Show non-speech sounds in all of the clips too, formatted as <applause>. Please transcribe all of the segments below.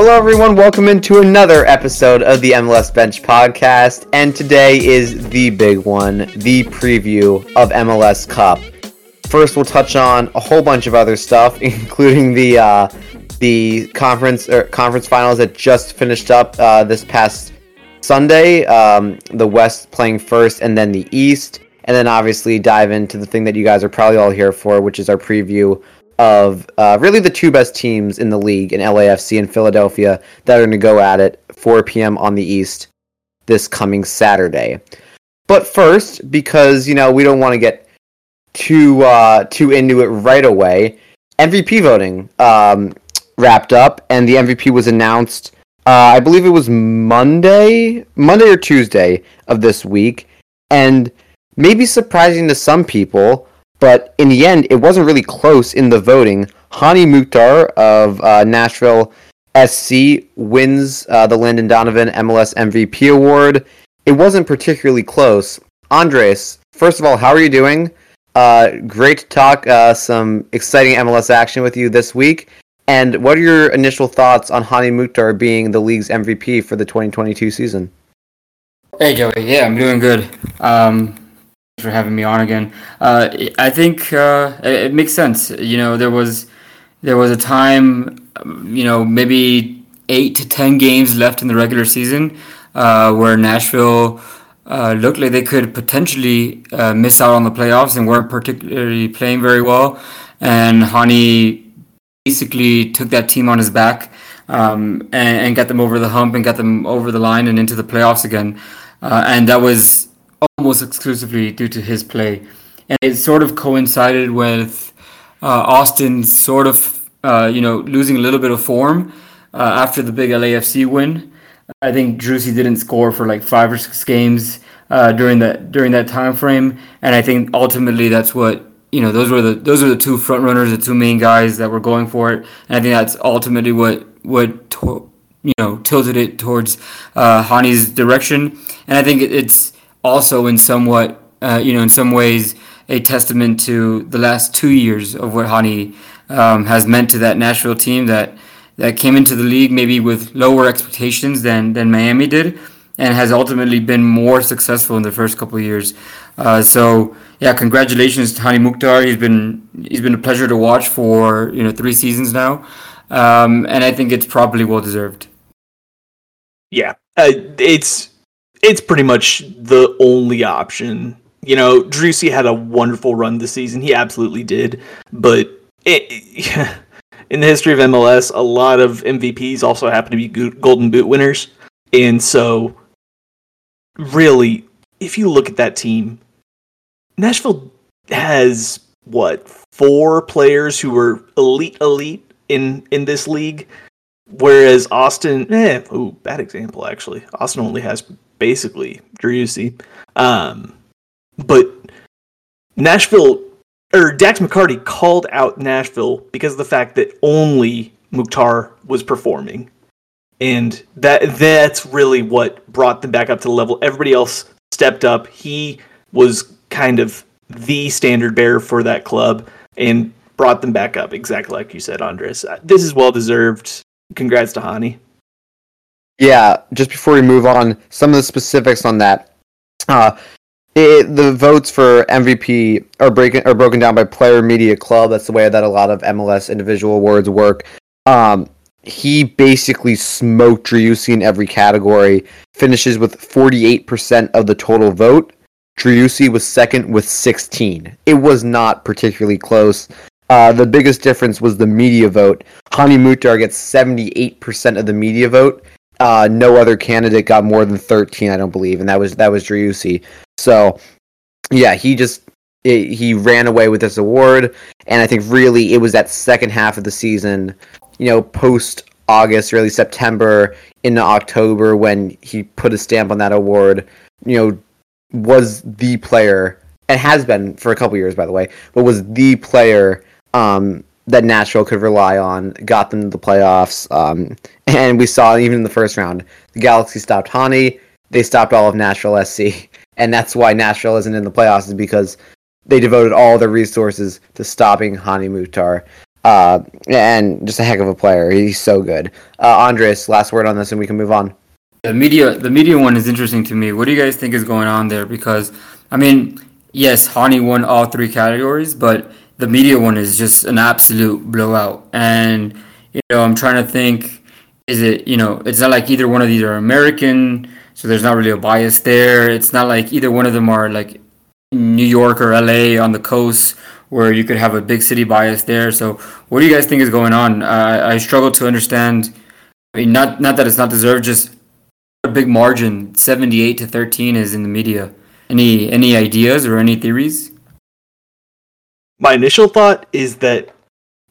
Hello, everyone. Welcome into another episode of the MLS Bench Podcast. And today is the big one the preview of MLS Cup. First, we'll touch on a whole bunch of other stuff, <laughs> including the uh, the conference er, conference finals that just finished up uh, this past Sunday. Um, the West playing first, and then the East, and then obviously dive into the thing that you guys are probably all here for, which is our preview of uh, really the two best teams in the league in LAFC and Philadelphia that are going to go at it 4 p.m. on the East this coming Saturday. But first, because you know we don't want to get too uh, too into it right away, MVP voting um, wrapped up, and the MVP was announced. Uh, I believe it was Monday, Monday or Tuesday of this week, and maybe surprising to some people but in the end, it wasn't really close in the voting. Hany Mukhtar of uh, Nashville SC wins uh, the Landon Donovan MLS MVP award. It wasn't particularly close. Andres, first of all, how are you doing? Uh, great to talk uh, some exciting MLS action with you this week. And what are your initial thoughts on Hany Mukhtar being the league's MVP for the 2022 season? Hey Joey, yeah, I'm doing good. Um, for having me on again. Uh, I think uh, it, makes sense. You know, there was there was a time, you know, maybe eight to ten games left in the regular season uh, where Nashville uh, looked like they could potentially uh, miss out on the playoffs and weren't particularly playing very well. And Hany basically took that team on his back um, and, and, got them over the hump and got them over the line and into the playoffs again. Uh, and that was almost exclusively due to his play. And it sort of coincided with uh, Austin sort of, uh, you know, losing a little bit of form uh, after the big LAFC win. I think Driussi didn't score for like five or six games uh, during that during that time frame, and I think ultimately that's what you know. Those were the those are the two front runners, the two main guys that were going for it, and I think that's ultimately what what to, you know tilted it towards uh, Hany's direction. And I think it's also in somewhat, uh, you know, in some ways, a testament to the last two years of what Hany um, has meant to that Nashville team that that came into the league maybe with lower expectations than than Miami did, and has ultimately been more successful in the first couple of years. Uh, so yeah, congratulations to Hany Mukhtar. He's been he's been a pleasure to watch for you know three seasons now, um, and I think it's probably well deserved. Yeah, uh, it's it's pretty much the only option. You know, Driussi had a wonderful run this season. He absolutely did. But it, <laughs> in the history of MLS, a lot of MVPs also happen to be Golden Boot winners. And so, really, if you look at that team, Nashville has what four players who were elite elite in in this league whereas austin eh oh bad example actually austin only has basically Driussi. Um, but Nashville or Dax McCarty called out Nashville because of the fact that only Mukhtar was performing. And that that's really what brought them back up to the level. Everybody else stepped up. He was kind of the standard bearer for that club and brought them back up, exactly like you said, Andres. This is well deserved. Congrats to Hany. Yeah, just before we move on, some of the specifics on that. Uh, it, the votes for MVP are breaking are broken down by player, media, club. That's the way that a lot of MLS individual awards work. Um, he basically smoked Driussi in every category. Finishes with 48% of the total vote. Driussi was second with 16. It was not particularly close. Uh, the biggest difference was the media vote. Hany Mukhtar gets 78% of the media vote. Uh, no other candidate got more than 13, I don't believe, and that was that was Driussi. So, yeah, he just it, he ran away with this award, and I think really it was that second half of the season, you know, post August, early September into October when he put a stamp on that award. You know, was the player and has been for a couple years, by the way, but was the player um, that Nashville could rely on, got them to the playoffs. Um, <laughs> and we saw even in the first round, the Galaxy stopped Hany, they stopped all of Nashville SC, <laughs> and that's why Nashville isn't in the playoffs is because they devoted all their resources to stopping Hany Mukhtar. Uh, and just a heck of a player. He's so good. Uh, Andres, last word on this, and we can move on. The media, the media one is interesting to me. What do you guys think is going on there? Because I mean, yes, Hany won all three categories, but the media one is just an absolute blowout. And you know, I'm trying to think, is it you know, it's not like either one of these are American, so there's not really a bias there. It's not like either one of them are like New York or LA on the coast where you could have a big city bias there. So, what do you guys think is going on? Uh, I struggle to understand. I mean, not not that it's not deserved, just a big margin, seventy-eight to thirteen, is in the media. Any any ideas or any theories? My initial thought is that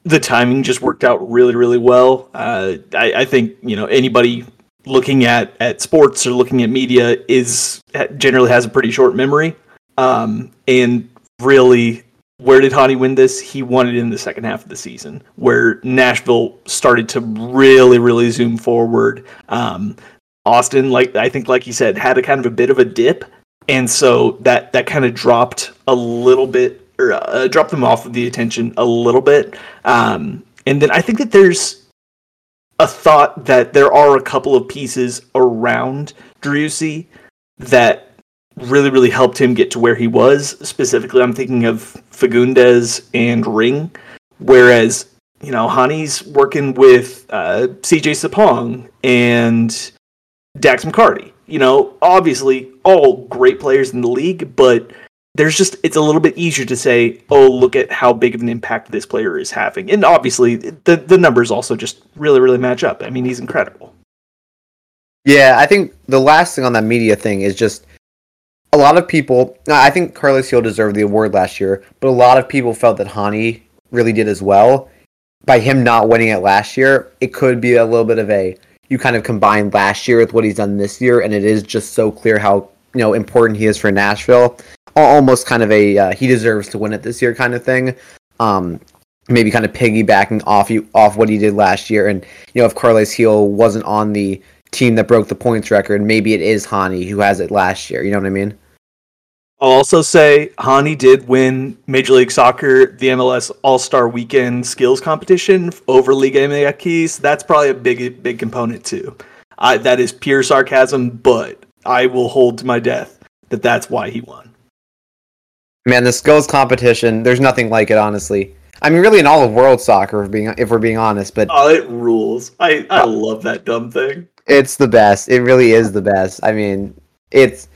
the timing just worked out really, really well. Uh, I, I think you know anybody looking at at sports or looking at media is generally has a pretty short memory. Um, and really, where did Hany win this? He won it in the second half of the season, where Nashville started to really, really zoom forward. Um, Austin, like I think, like you said, had a kind of a bit of a dip, and so that that kind of dropped a little bit, or uh, dropped them off of the attention a little bit. Um, and then I think that there's a thought that there are a couple of pieces around Driussi that really, really helped him get to where he was. Specifically, I'm thinking of Fagundez and Ring, whereas you know Hany's working with uh, CJ Sapong and Dax McCarty. You know, obviously all great players in the league, but there's just it's a little bit easier to say, oh, look at how big of an impact this player is having, and obviously the the numbers also just really really match up. I mean, he's incredible. Yeah, I think the last thing on that media thing is just a lot of people. I think Carles Gil deserved the award last year, but a lot of people felt that Hany really did as well. By him not winning it last year, it could be a little bit of a you kind of combine last year with what he's done this year, and it is just so clear how you know important he is for Nashville. Almost kind of a uh, he deserves to win it this year kind of thing. Um, maybe kind of piggybacking off you off what he did last year, and you know if Carles Gil wasn't on the team that broke the points record, maybe it is Hany who has it last year. You know what I mean? I'll also say Hany did win Major League Soccer, the MLS All Star Weekend skills competition over Liga MX. That's probably a big, big component too. I, that is pure sarcasm, but I will hold to my death that that's why he won. Man, the skills competition, there's nothing like it, honestly. I mean, really, in all of world soccer, if, being, if we're being honest. But oh, it rules. I I love that dumb thing. It's the best. It really is the best. I mean, it's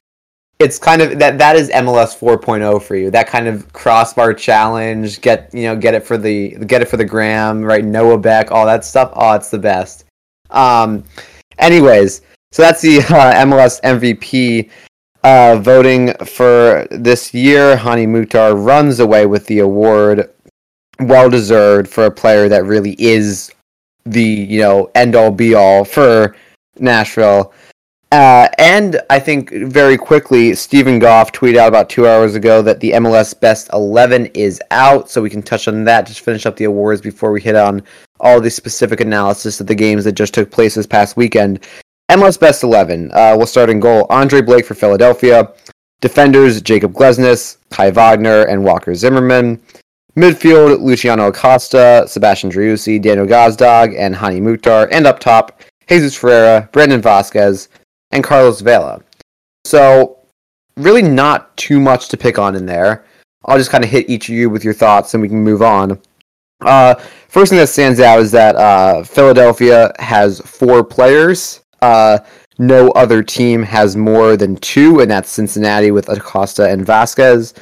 it's kind of that that is MLS 4.0 for you. That kind of crossbar challenge, get you know, get it for the get it for the gram, right? Noah Beck, all that stuff. Oh, it's the best. Um, anyways, so that's the uh, MLS MVP uh, voting for this year. Hany Mukhtar runs away with the award, well deserved for a player that really is the you know end all be all for Nashville. Uh, and I think very quickly, Steven Goff tweeted out about two hours ago that the MLS Best 11 is out, so we can touch on that. Just finish up the awards before we hit on all the specific analysis of the games that just took place this past weekend. MLS Best 11. Uh, we'll start in goal. Andre Blake for Philadelphia. Defenders Jakob Glesnes, Kai Wagner, and Walker Zimmerman. Midfield Luciano Acosta, Sebastian Driussi, Daniel Gazdag, and Hany Mukhtar. And up top, Jesus Ferreira, Brandon Vazquez, and Carlos Vela. So, really not too much to pick on in there. I'll just kind of hit each of you with your thoughts and we can move on. Uh, first thing that stands out is that uh, Philadelphia has four players. Uh, no other team has more than two, and that's Cincinnati with Acosta and Vazquez.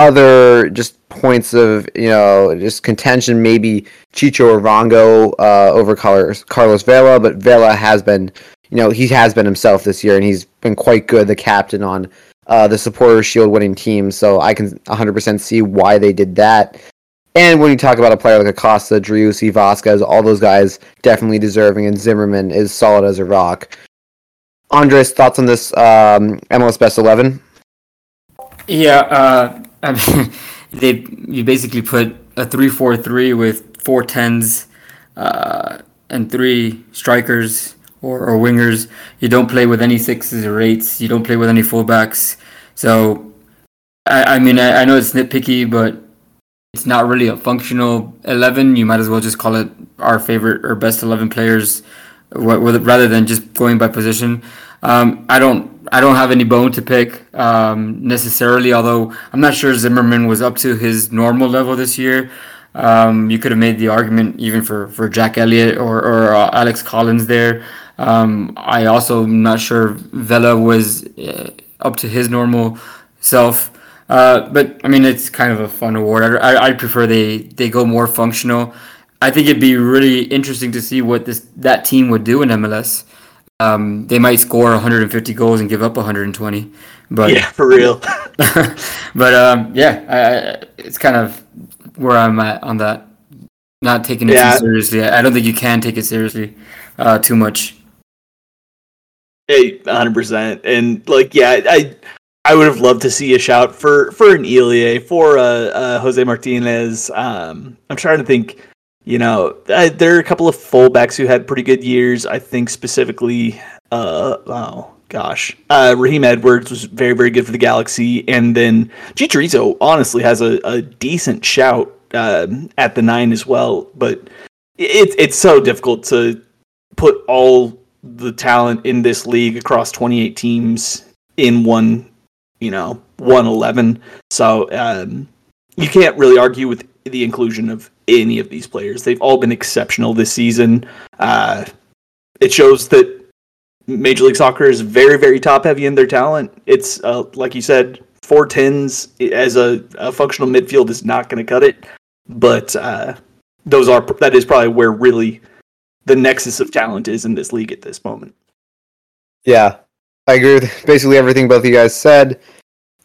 Other just points of you know just contention, maybe Chicho Arango uh, over Carlos, Vela, but Vela has been you know, he has been himself this year, and he's been quite good, the captain on uh, the supporter shield winning team. So I can 100% see why they did that. And when you talk about a player like Acosta, Driussi, Vazquez, all those guys definitely deserving, and Zimmerman is solid as a rock. Andres, thoughts on this um, MLS Best 11? Yeah, uh, I mean, <laughs> they you basically put a three-four-three with four tens uh, and three strikers or, or wingers. You don't play with any sixes or eights. You don't play with any fullbacks. So, I, I mean, I, I know it's nitpicky, but it's not really a functional 11. You might as well just call it our favorite or best 11 players rather than just going by position. Um, I don't I don't have any bone to pick um, necessarily, although I'm not sure Zimmerman was up to his normal level this year. Um, you could have made the argument even for, for Jack Elliott or, or uh, Alex Callens there. Um, I also am not sure Vela was uh, up to his normal self. Uh, but I mean, it's kind of a fun award. I, I prefer they, they go more functional. I think it'd be really interesting to see what this that team would do in MLS. Um, they might score 150 goals and give up 120. But yeah, for real. <laughs> <laughs> but um, yeah, I, I, it's kind of where I'm at on that. Not taking it yeah. too seriously. I don't think you can take it seriously uh, too much. Hey, hundred percent. And like, yeah, I I would have loved to see a shout for for an Ilie for uh, uh, Jose Martinez. Um, I'm trying to think you know, I, there are a couple of fullbacks who had pretty good years. I think specifically, uh, oh gosh, uh, Raheem Edwards was very, very good for the Galaxy, and then Chicharito honestly has a, a decent shout uh, at the nine as well. But it's it's so difficult to put all the talent in this league across 28 teams in one, you know, 111. So um, you can't really argue with the inclusion of any of these players. They've all been exceptional this season. Uh, it shows that Major League Soccer is very, very top heavy in their talent. It's uh, like you said, four tens as a, a functional midfield is not going to cut it. But uh, those are that is probably where really the nexus of talent is in this league at this moment. Yeah, I agree with basically everything both of you guys said.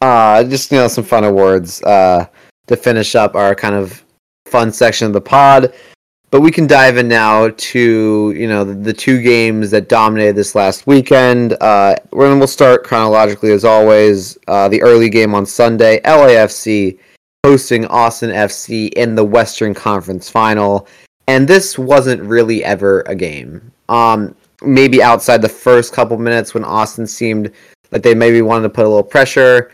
Uh, just you know some fun awards uh, to finish up our kind of fun section of the pod. But we can dive in now to you know the, the two games that dominated this last weekend. Uh, we're, we'll start chronologically as always. Uh, the early game on Sunday, LAFC hosting Austin FC in the Western Conference Final, and this wasn't really ever a game. Um, maybe outside the first couple minutes when Austin seemed like they maybe wanted to put a little pressure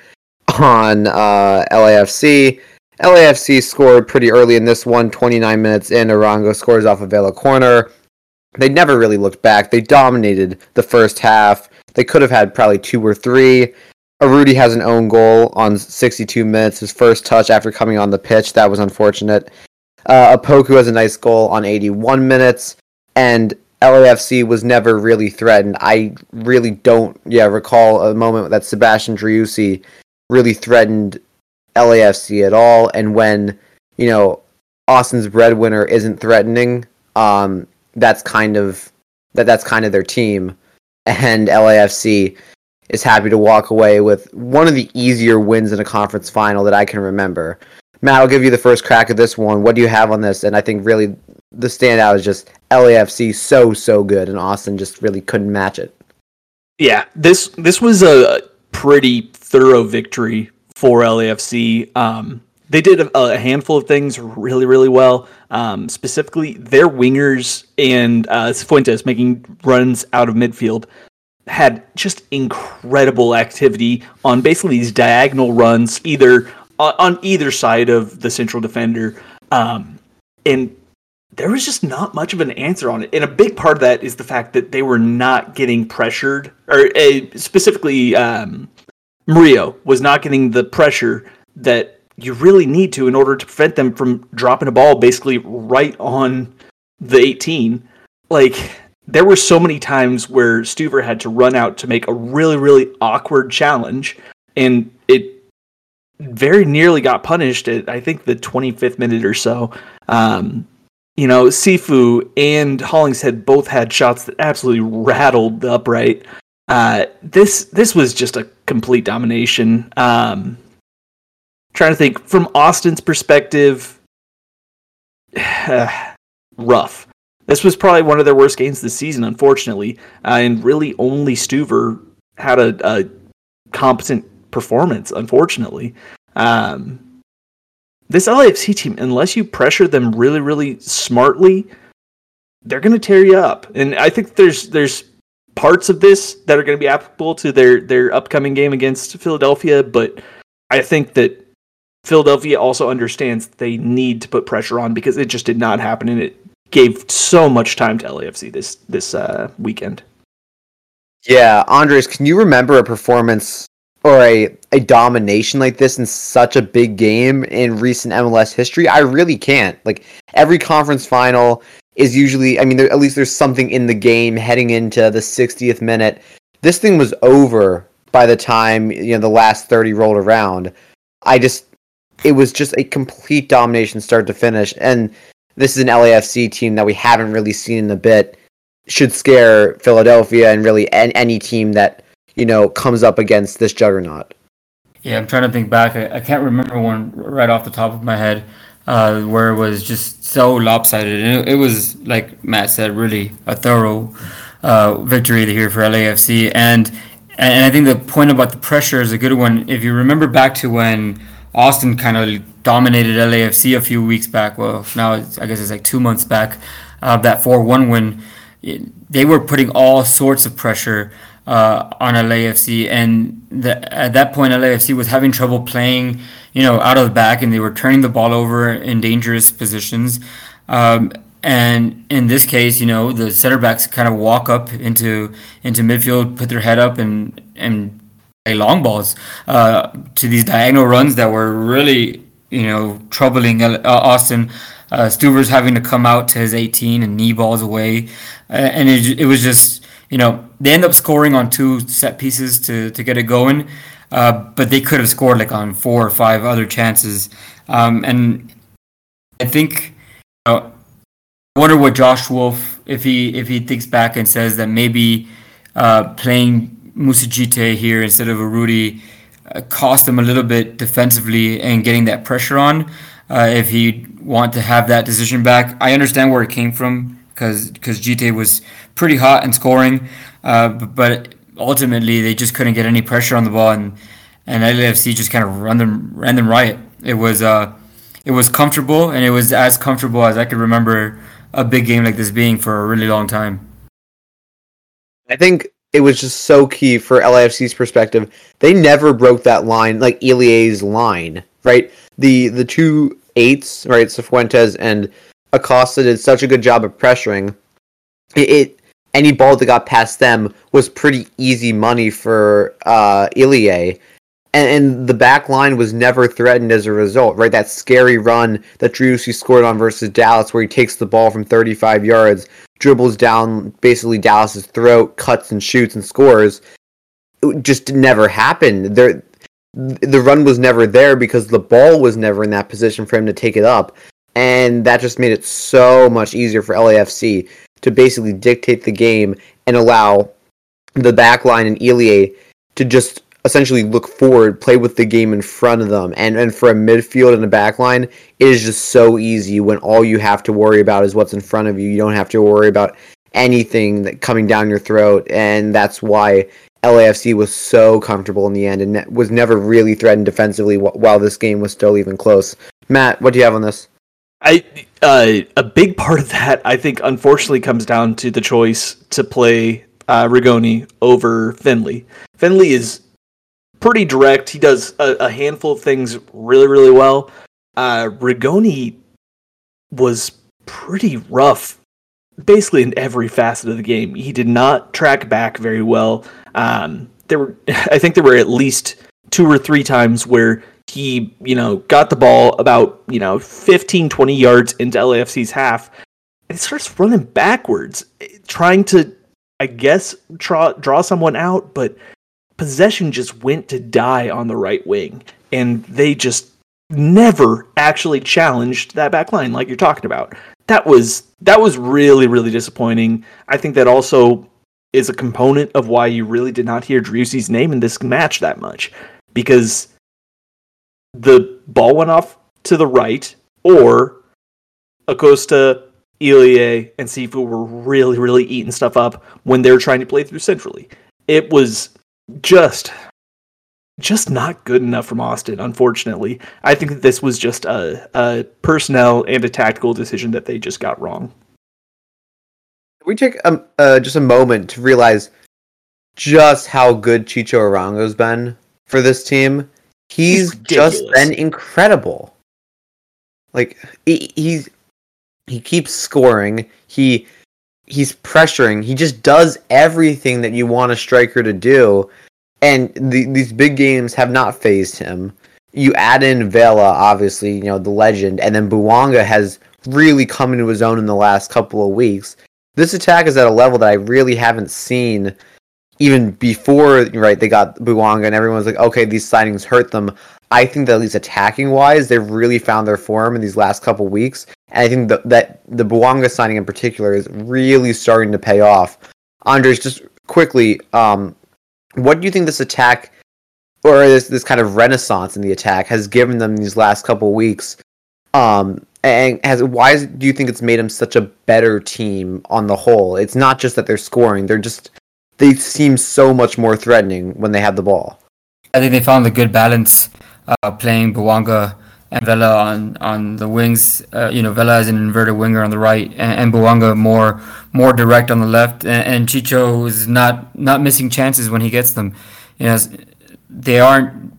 on uh, LAFC LAFC scored pretty early in this one, 29 minutes in. Arango scores off a Vela corner. They never really looked back. They dominated the first half. They could have had probably two or three. Urruti has an own goal on 62 minutes, his first touch after coming on the pitch. That was unfortunate. Uh, Opoku has a nice goal on 81 minutes, and LAFC was never really threatened. I really don't, yeah, recall a moment that Sebastian Driussi really threatened LAFC at all. And when, you know, Austin's breadwinner isn't threatening, um, that's kind of that that's kind of their team. And LAFC is happy to walk away with one of the easier wins in a conference final that I can remember. Matt, I'll give you the first crack at this one. What do you have on this? And I think really the standout is just LAFC so so good, and Austin just really couldn't match it. Yeah, this this was a pretty thorough victory for LAFC. Um, they did a, a, handful of things really, really well. Um, specifically, their wingers and uh, Fuentes making runs out of midfield had just incredible activity on basically these diagonal runs, either on, on either side of the central defender. Um, and there was just not much of an answer on it. And a big part of that is the fact that they were not getting pressured, or uh, specifically um, Murillo was not getting the pressure that you really need to in order to prevent them from dropping a ball basically right on the 18. Like there were so many times where Stuver had to run out to make a really really awkward challenge and it very nearly got punished at I think the 25th minute or so. Um, you know, Cifu and Hollingshead both had shots that absolutely rattled the upright. Uh, this this was just a complete domination. Um, trying to think from Austin's perspective, <sighs> rough. This was probably one of their worst games this season, unfortunately, uh, and really only Stuver had a, a competent performance. Unfortunately, um, this LAFC team, unless you pressure them really, really smartly, they're going to tear you up. And I think there's there's parts of this that are going to be applicable to their their upcoming game against Philadelphia, but I think that Philadelphia also understands they need to put pressure on because it just did not happen and it gave so much time to LAFC this this uh, weekend. Yeah, Andres, can you remember a performance or a, a domination like this in such a big game in recent MLS history? I really can't. Like every conference final is usually, I mean, there, at least there's something in the game heading into the 60th minute. This thing was over by the time you know the last 30 rolled around. I just, it was just a complete domination start to finish, and this is an LAFC team that we haven't really seen in a bit. Should scare Philadelphia and really any team that you know comes up against this juggernaut. Yeah, I'm trying to think back. I, I can't remember one right off the top of my head uh, where it was just so lopsided. It, it, was like Matt said, really a thorough uh, victory here for LAFC. And and I think the point about the pressure is a good one. If you remember back to when Austin kind of dominated LAFC a few weeks back. Well, now I guess it's like two months back. Uh, that four-one win, they were putting all sorts of pressure uh, on LAFC, and the, at that point, LAFC was having trouble playing, you know, out of the back, and they were turning the ball over in dangerous positions. Um, and in this case, you know, the center backs kind of walk up into into midfield, put their head up, and and play long balls uh, to these diagonal runs that were really, you know, troubling uh, Austin. Uh, having to come out to his 18 and knee balls away, and it, it was just you know, they end up scoring on two set pieces to, to get it going, uh, but they could have scored like on four or five other chances. Um, and I think, I wonder what Josh Wolff, if he if he thinks back and says that maybe uh, playing Moussa Djitté here instead of Urruti uh, cost him a little bit defensively and getting that pressure on. Uh, if he want to have that decision back, I understand where it came from because Djitté was pretty hot and scoring, uh, but ultimately they just couldn't get any pressure on the ball, and and LAFC just kind of ran them ran them riot. It was uh, it was comfortable, and it was as comfortable as I could remember a big game like this being for a really long time. I think it was just so key for LAFC's perspective. They never broke that line, like Ilie's line, right? The the two eights, right? Cifuentes and Acosta did such a good job of pressuring. It, it any ball that got past them was pretty easy money for uh, Ilie. And, and the back line was never threatened as a result, right? That scary run that Driussi scored on versus Dallas, where he takes the ball from 35 yards, dribbles down basically Dallas's throat, cuts and shoots and scores. It just never happened. There, the run was never there because the ball was never in that position for him to take it up and that just made it so much easier for LAFC to basically dictate the game and allow the backline and Ilie to just essentially look forward, play with the game in front of them. And and for a midfield and a backline, it is just so easy when all you have to worry about is what's in front of you. You don't have to worry about anything that coming down your throat, and that's why LAFC was so comfortable in the end and was never really threatened defensively while this game was still even close. Matt, what do you have on this? I uh, a big part of that I think unfortunately comes down to the choice to play uh, Rigoni over Finlay. Finlay is pretty direct. He does a, a handful of things really really well. Uh, Rigoni was pretty rough, basically in every facet of the game. He did not track back very well. Um, there were, <laughs> I think, there were at least two or three times where he, you know, got the ball about, you know, 15, 20 yards into LAFC's half and starts running backwards, trying to, I guess, draw, draw someone out, but possession just went to die on the right wing. And they just never actually challenged that back line like you're talking about. That was that was really, really disappointing. I think that also is a component of why you really did not hear Driussi's name in this match that much. Because the ball went off to the right, or Acosta, Ilie, and Cifu were really, really eating stuff up when they were trying to play through centrally. It was just just not good enough from Austin, unfortunately. I think that this was just a, a personnel and a tactical decision that they just got wrong. We take um, uh, just a moment to realize just how good Chicho Arango's been for this team. He's, He's just been incredible. Like he, he's he keeps scoring. He he's pressuring. He just does everything that you want a striker to do. And the, these big games have not phased him. You add in Vela, obviously, you know, the legend, and then Bouanga has really come into his own in the last couple of weeks. This attack is at a level that I really haven't seen even before, right, they got Bouanga and everyone's like, okay, these signings hurt them. I think that at least attacking wise, they've really found their form in these last couple weeks. And I think that, that the Bouanga signing in particular is really starting to pay off. Andres, just quickly, um, what do you think this attack or this this kind of renaissance in the attack has given them these last couple weeks? Um, and has why is, do you think it's made them such a better team on the whole? It's not just that they're scoring; they're just they seem so much more threatening when they have the ball. I think they found a good balance uh, playing Bouanga and Vela on, on the wings. Uh, you know, Vela is an inverted winger on the right, and, and more more direct on the left. And, and Chicho is not not missing chances when he gets them. You know, they aren't.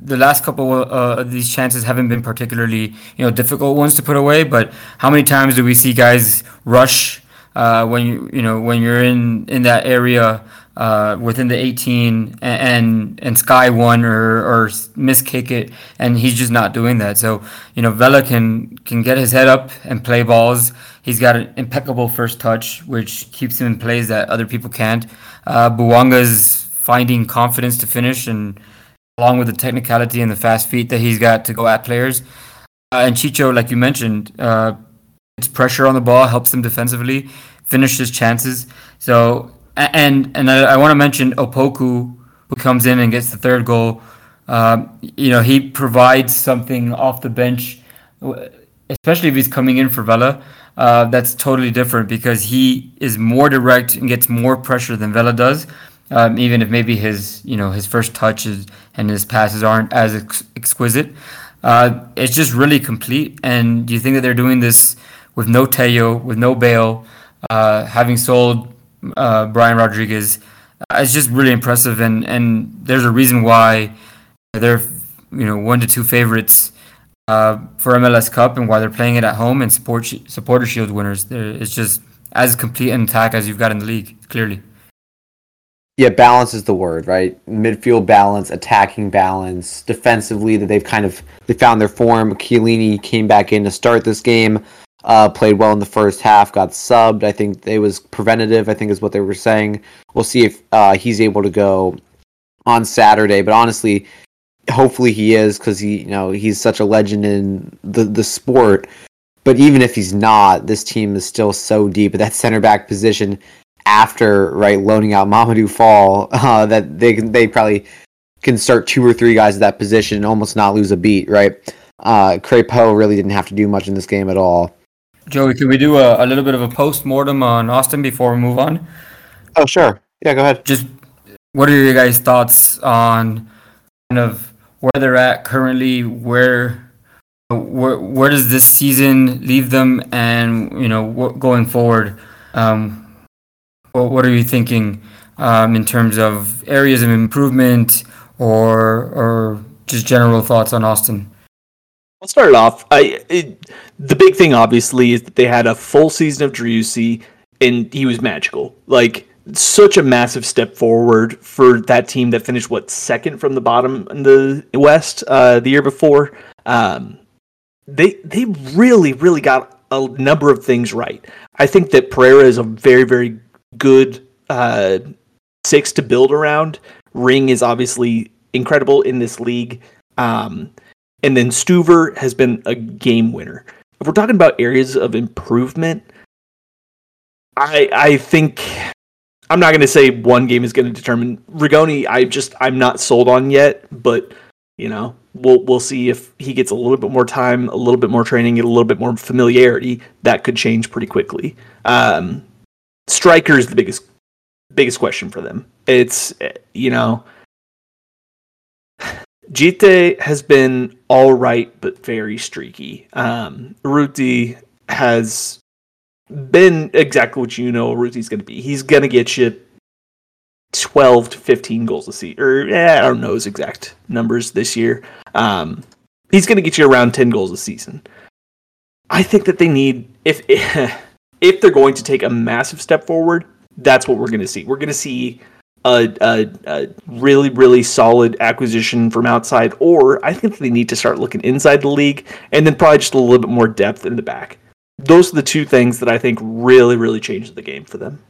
The last couple uh, of these chances haven't been particularly you know difficult ones to put away. But how many times do we see guys rush uh, when you you know when you're in in that area? uh, within the 18 and, and and Sky one or or miss kick it, and he's just not doing that. So you know Vela can can get his head up and play balls. He's got an impeccable first touch, which keeps him in plays that other people can't. Uh, Bouanga's finding confidence to finish, and along with the technicality and the fast feet that he's got to go at players. Uh, and Chicho, like you mentioned, it's pressure on the ball, helps them defensively, finishes chances. So and and I, I want to mention Opoku, who comes in and gets the third goal. Um, you know, he provides something off the bench, especially if he's coming in for Vela. Uh, that's totally different because he is more direct and gets more pressure than Vela does. Um, even if maybe his you know his first touches and his passes aren't as ex- exquisite, uh, it's just really complete. And do you think that they're doing this with no Teo, with no Bale, uh, having sold uh, Brian Rodriguez. Uh, it's just really impressive, and, and there's a reason why they're you know one to two favorites uh, for MLS Cup, and why they're playing it at home and support supporter shield winners. They're, it's just as complete an attack as you've got in the league, clearly. Yeah, balance is the word, right? Midfield balance, attacking balance, defensively that they've kind of they found their form. Chiellini came back in to start this game. Uh, played well in the first half, got subbed. I think it was preventative. I think is what they were saying. We'll see if uh, he's able to go on Saturday. But honestly, hopefully he is because he, you know, he's such a legend in the the sport. But even if he's not, this team is still so deep at that center back position. After right loaning out Mamadou Fall, <laughs> uh, that they can they probably can start two or three guys at that position and almost not lose a beat. Right, uh, Crepeau really didn't have to do much in this game at all. Joey, can we do a, a little bit of a post mortem on Austin before we move on? Oh, sure. Yeah, go ahead. Just what are your guys' thoughts on kind of where they're at currently? Where where where does this season leave them, and you know what going forward? Um, what what are you thinking um, in terms of areas of improvement or or just general thoughts on Austin? I'll start it off. I it, the big thing obviously is that they had a full season of Driussi and he was magical. Like such a massive step forward for that team that finished what second from the bottom in the West uh, the year before. Um, they they really really got a number of things right. I think that Pereira is a very very good uh, six to build around. Ring is obviously incredible in this league. Um, and then Stuver has been a game winner. If we're talking about areas of improvement, I I think I'm not going to say one game is going to determine Rigoni. I just I'm not sold on yet, but you know we'll we'll see if he gets a little bit more time, a little bit more training, a little bit more familiarity. That could change pretty quickly. Um, striker is the biggest biggest question for them. It's you know Djitté has been all right, but very streaky. Um, Ruti has been exactly what you know Ruti's going to be. He's going to get you 12 to 15 goals a season, or eh, I don't know his exact numbers this year. Um, he's going to get you around 10 goals a season. I think that they need if <laughs> if they're going to take a massive step forward, that's what we're going to see. We're going to see a, a, a, really really solid acquisition from outside, or I think they need to start looking inside the league, and then probably just a little bit more depth in the back. Those are the two things that I think really really changed the game for them.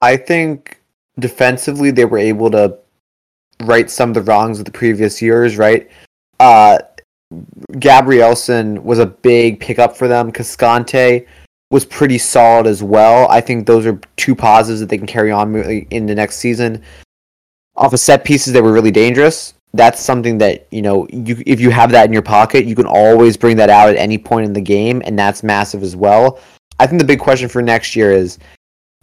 I think defensively they were able to right some of the wrongs of the previous years. Right, uh, Gabrielsen was a big pickup for them. Cascante was pretty solid as well. I think those are two positives that they can carry on in the next season. Off of set pieces, they were really dangerous. That's something that you know, you if you have that in your pocket, you can always bring that out at any point in the game, and that's massive as well. I think the big question for next year is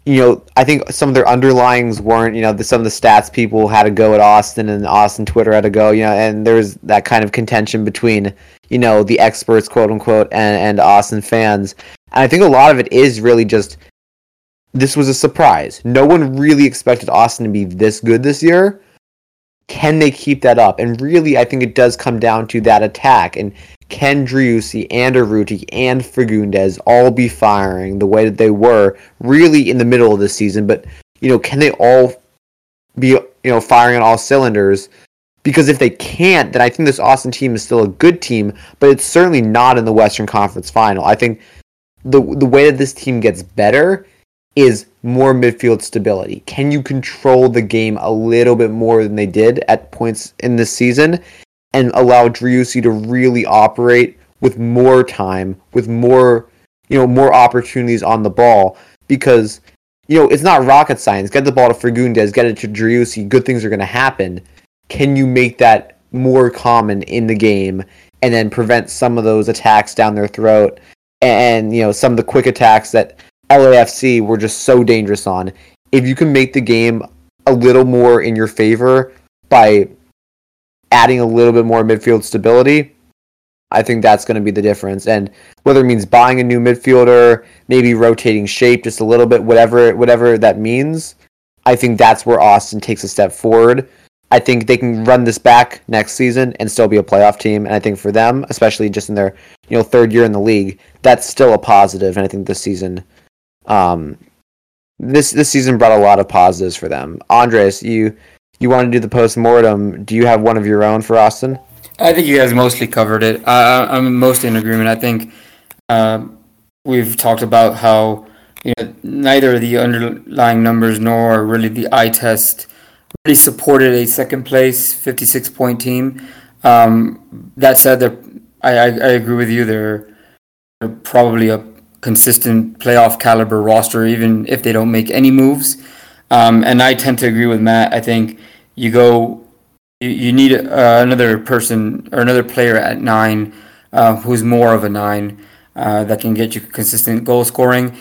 you know, I think some of their underlyings weren't, you know, the, some of the stats people had to go at Austin and Austin Twitter had to go, you know, and there's that kind of contention between, you know, the experts, quote unquote, and, and Austin fans. And I think a lot of it is really just this was a surprise. No one really expected Austin to be this good this year. Can they keep that up? And really, I think it does come down to that attack. And can Driussi and Urruti and Fagundez all be firing the way that they were really in the middle of the season? But you know, can they all be you know firing on all cylinders? Because if they can't, then I think this Austin team is still a good team, but it's certainly not in the Western Conference Final. I think the the way that this team gets better is more midfield stability. Can you control the game a little bit more than they did at points in this season? and allow Driussi to really operate with more time, with more, you know, more opportunities on the ball. Because, you know, it's not rocket science. Get the ball to Fagundez, get it to Driussi, good things are going to happen. Can you make that more common in the game and then prevent some of those attacks down their throat and, you know, some of the quick attacks that LAFC were just so dangerous on? If you can make the game a little more in your favor by adding a little bit more midfield stability, I think that's going to be the difference. And whether it means buying a new midfielder, maybe rotating shape just a little bit, whatever whatever that means, I think that's where Austin takes a step forward. I think they can run this back next season and still be a playoff team. And I think for them, especially just in their you know third year in the league, that's still a positive. And I think this season, um, this this season brought a lot of positives for them. Andres, you you want to do the post mortem, do you have one of your own for Austin? I think you guys mostly covered it. I, I'm mostly in agreement. I think uh, we've talked about how you know neither the underlying numbers nor really the eye test supported a second place 56 point team. Um, that said, I, I, I agree with you. They're, they're probably a consistent playoff caliber roster, even if they don't make any moves. Um, and I tend to agree with Matt. I think you go, you, you need uh, another person or another player at nine uh, who's more of a nine uh, that can get you consistent goal scoring.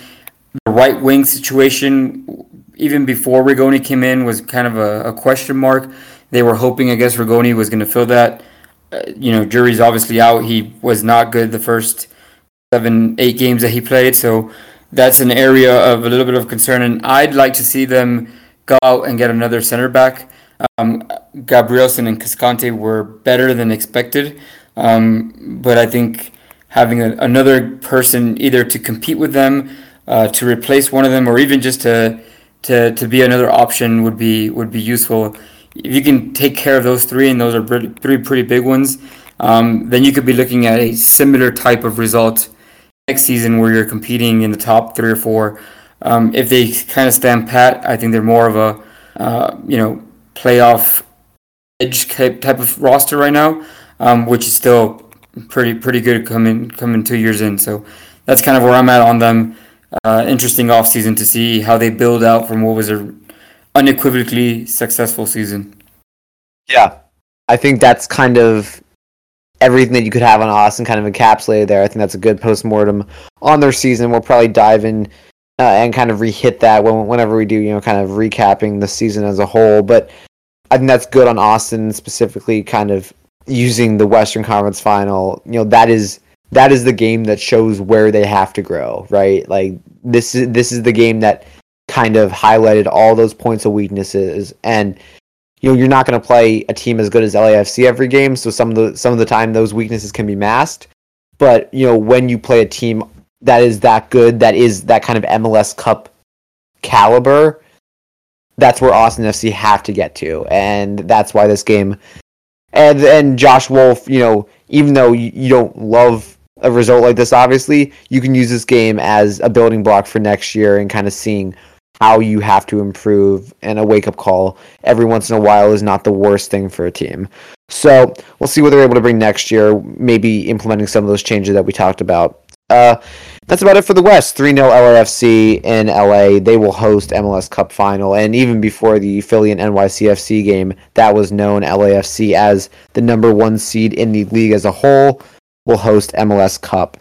The right wing situation, even before Rigoni came in, was kind of a, a question mark. They were hoping, I guess, Rigoni was going to fill that. Uh, you know, jury's obviously out. He was not good the first seven, eight games that he played. So that's an area of a little bit of concern, and I'd like to see them go out and get another center back. Um, Gabrielsen and Cascante were better than expected, um, but I think having a, another person either to compete with them, uh, to replace one of them, or even just to to to be another option would be would be useful. If you can take care of those three, and those are pretty, three pretty big ones, um, then you could be looking at a similar type of result next season where you're competing in the top three or four. Um, if they kind of stand pat, I think they're more of a uh, you know playoff edge type of roster right now, um, which is still pretty pretty good coming coming two years in. So that's kind of where I'm at on them. Uh, interesting offseason to see how they build out from what was a unequivocally successful season. Yeah, I think that's kind of everything that you could have on Austin kind of encapsulated there. I think that's a good postmortem on their season. We'll probably dive in uh, and kind of re-hit that when, whenever we do, you know, kind of recapping the season as a whole. But I think that's good on Austin specifically, kind of using the Western Conference Final. You know, that is that is the game that shows where they have to grow, right? Like this is this is the game that kind of highlighted all those points of weaknesses. And you know you're not going to play a team as good as LAFC every game so some of the some of the time those weaknesses can be masked. But you know when you play a team that is that good that is that kind of MLS Cup caliber that's where Austin FC have to get to. And that's why this game and and Josh Wolff, you know even though you, you don't love a result like this obviously you can use this game as a building block for next year and kind of seeing how you have to improve and a wake up call every once in a while is not the worst thing for a team. So we'll see what they're able to bring next year, maybe implementing some of those changes that we talked about. Uh, that's about it for the West. 3 0 LAFC in LA. They will host MLS Cup final. And even before the Philly and NYCFC game, that was known LAFC as the number one seed in the league as a whole will host MLS Cup.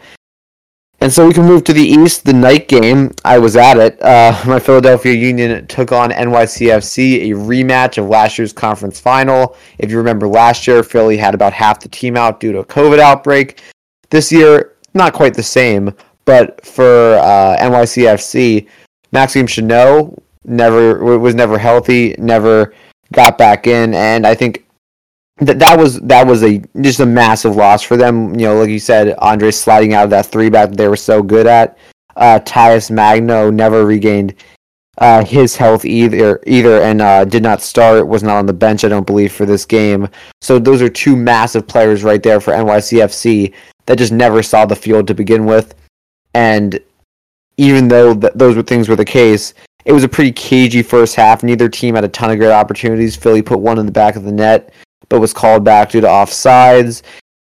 And so we can move to the East. The night game, I was at it. Uh, <laughs> my Philadelphia Union took on NYCFC, a rematch of last year's conference final. If you remember last year, Philly had about half the team out due to a COVID outbreak. This year, not quite the same, but for uh, NYCFC, Maxime Chanot never was never healthy, never got back in, and I think that that was that was a just a massive loss for them. You know, like you said, Andre sliding out of that three back that they were so good at. Uh, Talles Magno never regained uh, his health either, either, and uh, did not start. Was not on the bench, I don't believe, for this game. So those are two massive players right there for NYCFC that just never saw the field to begin with. And even though th- those were things were the case, it was a pretty cagey first half. Neither team had a ton of great opportunities. Philly put one in the back of the net but was called back due to offsides.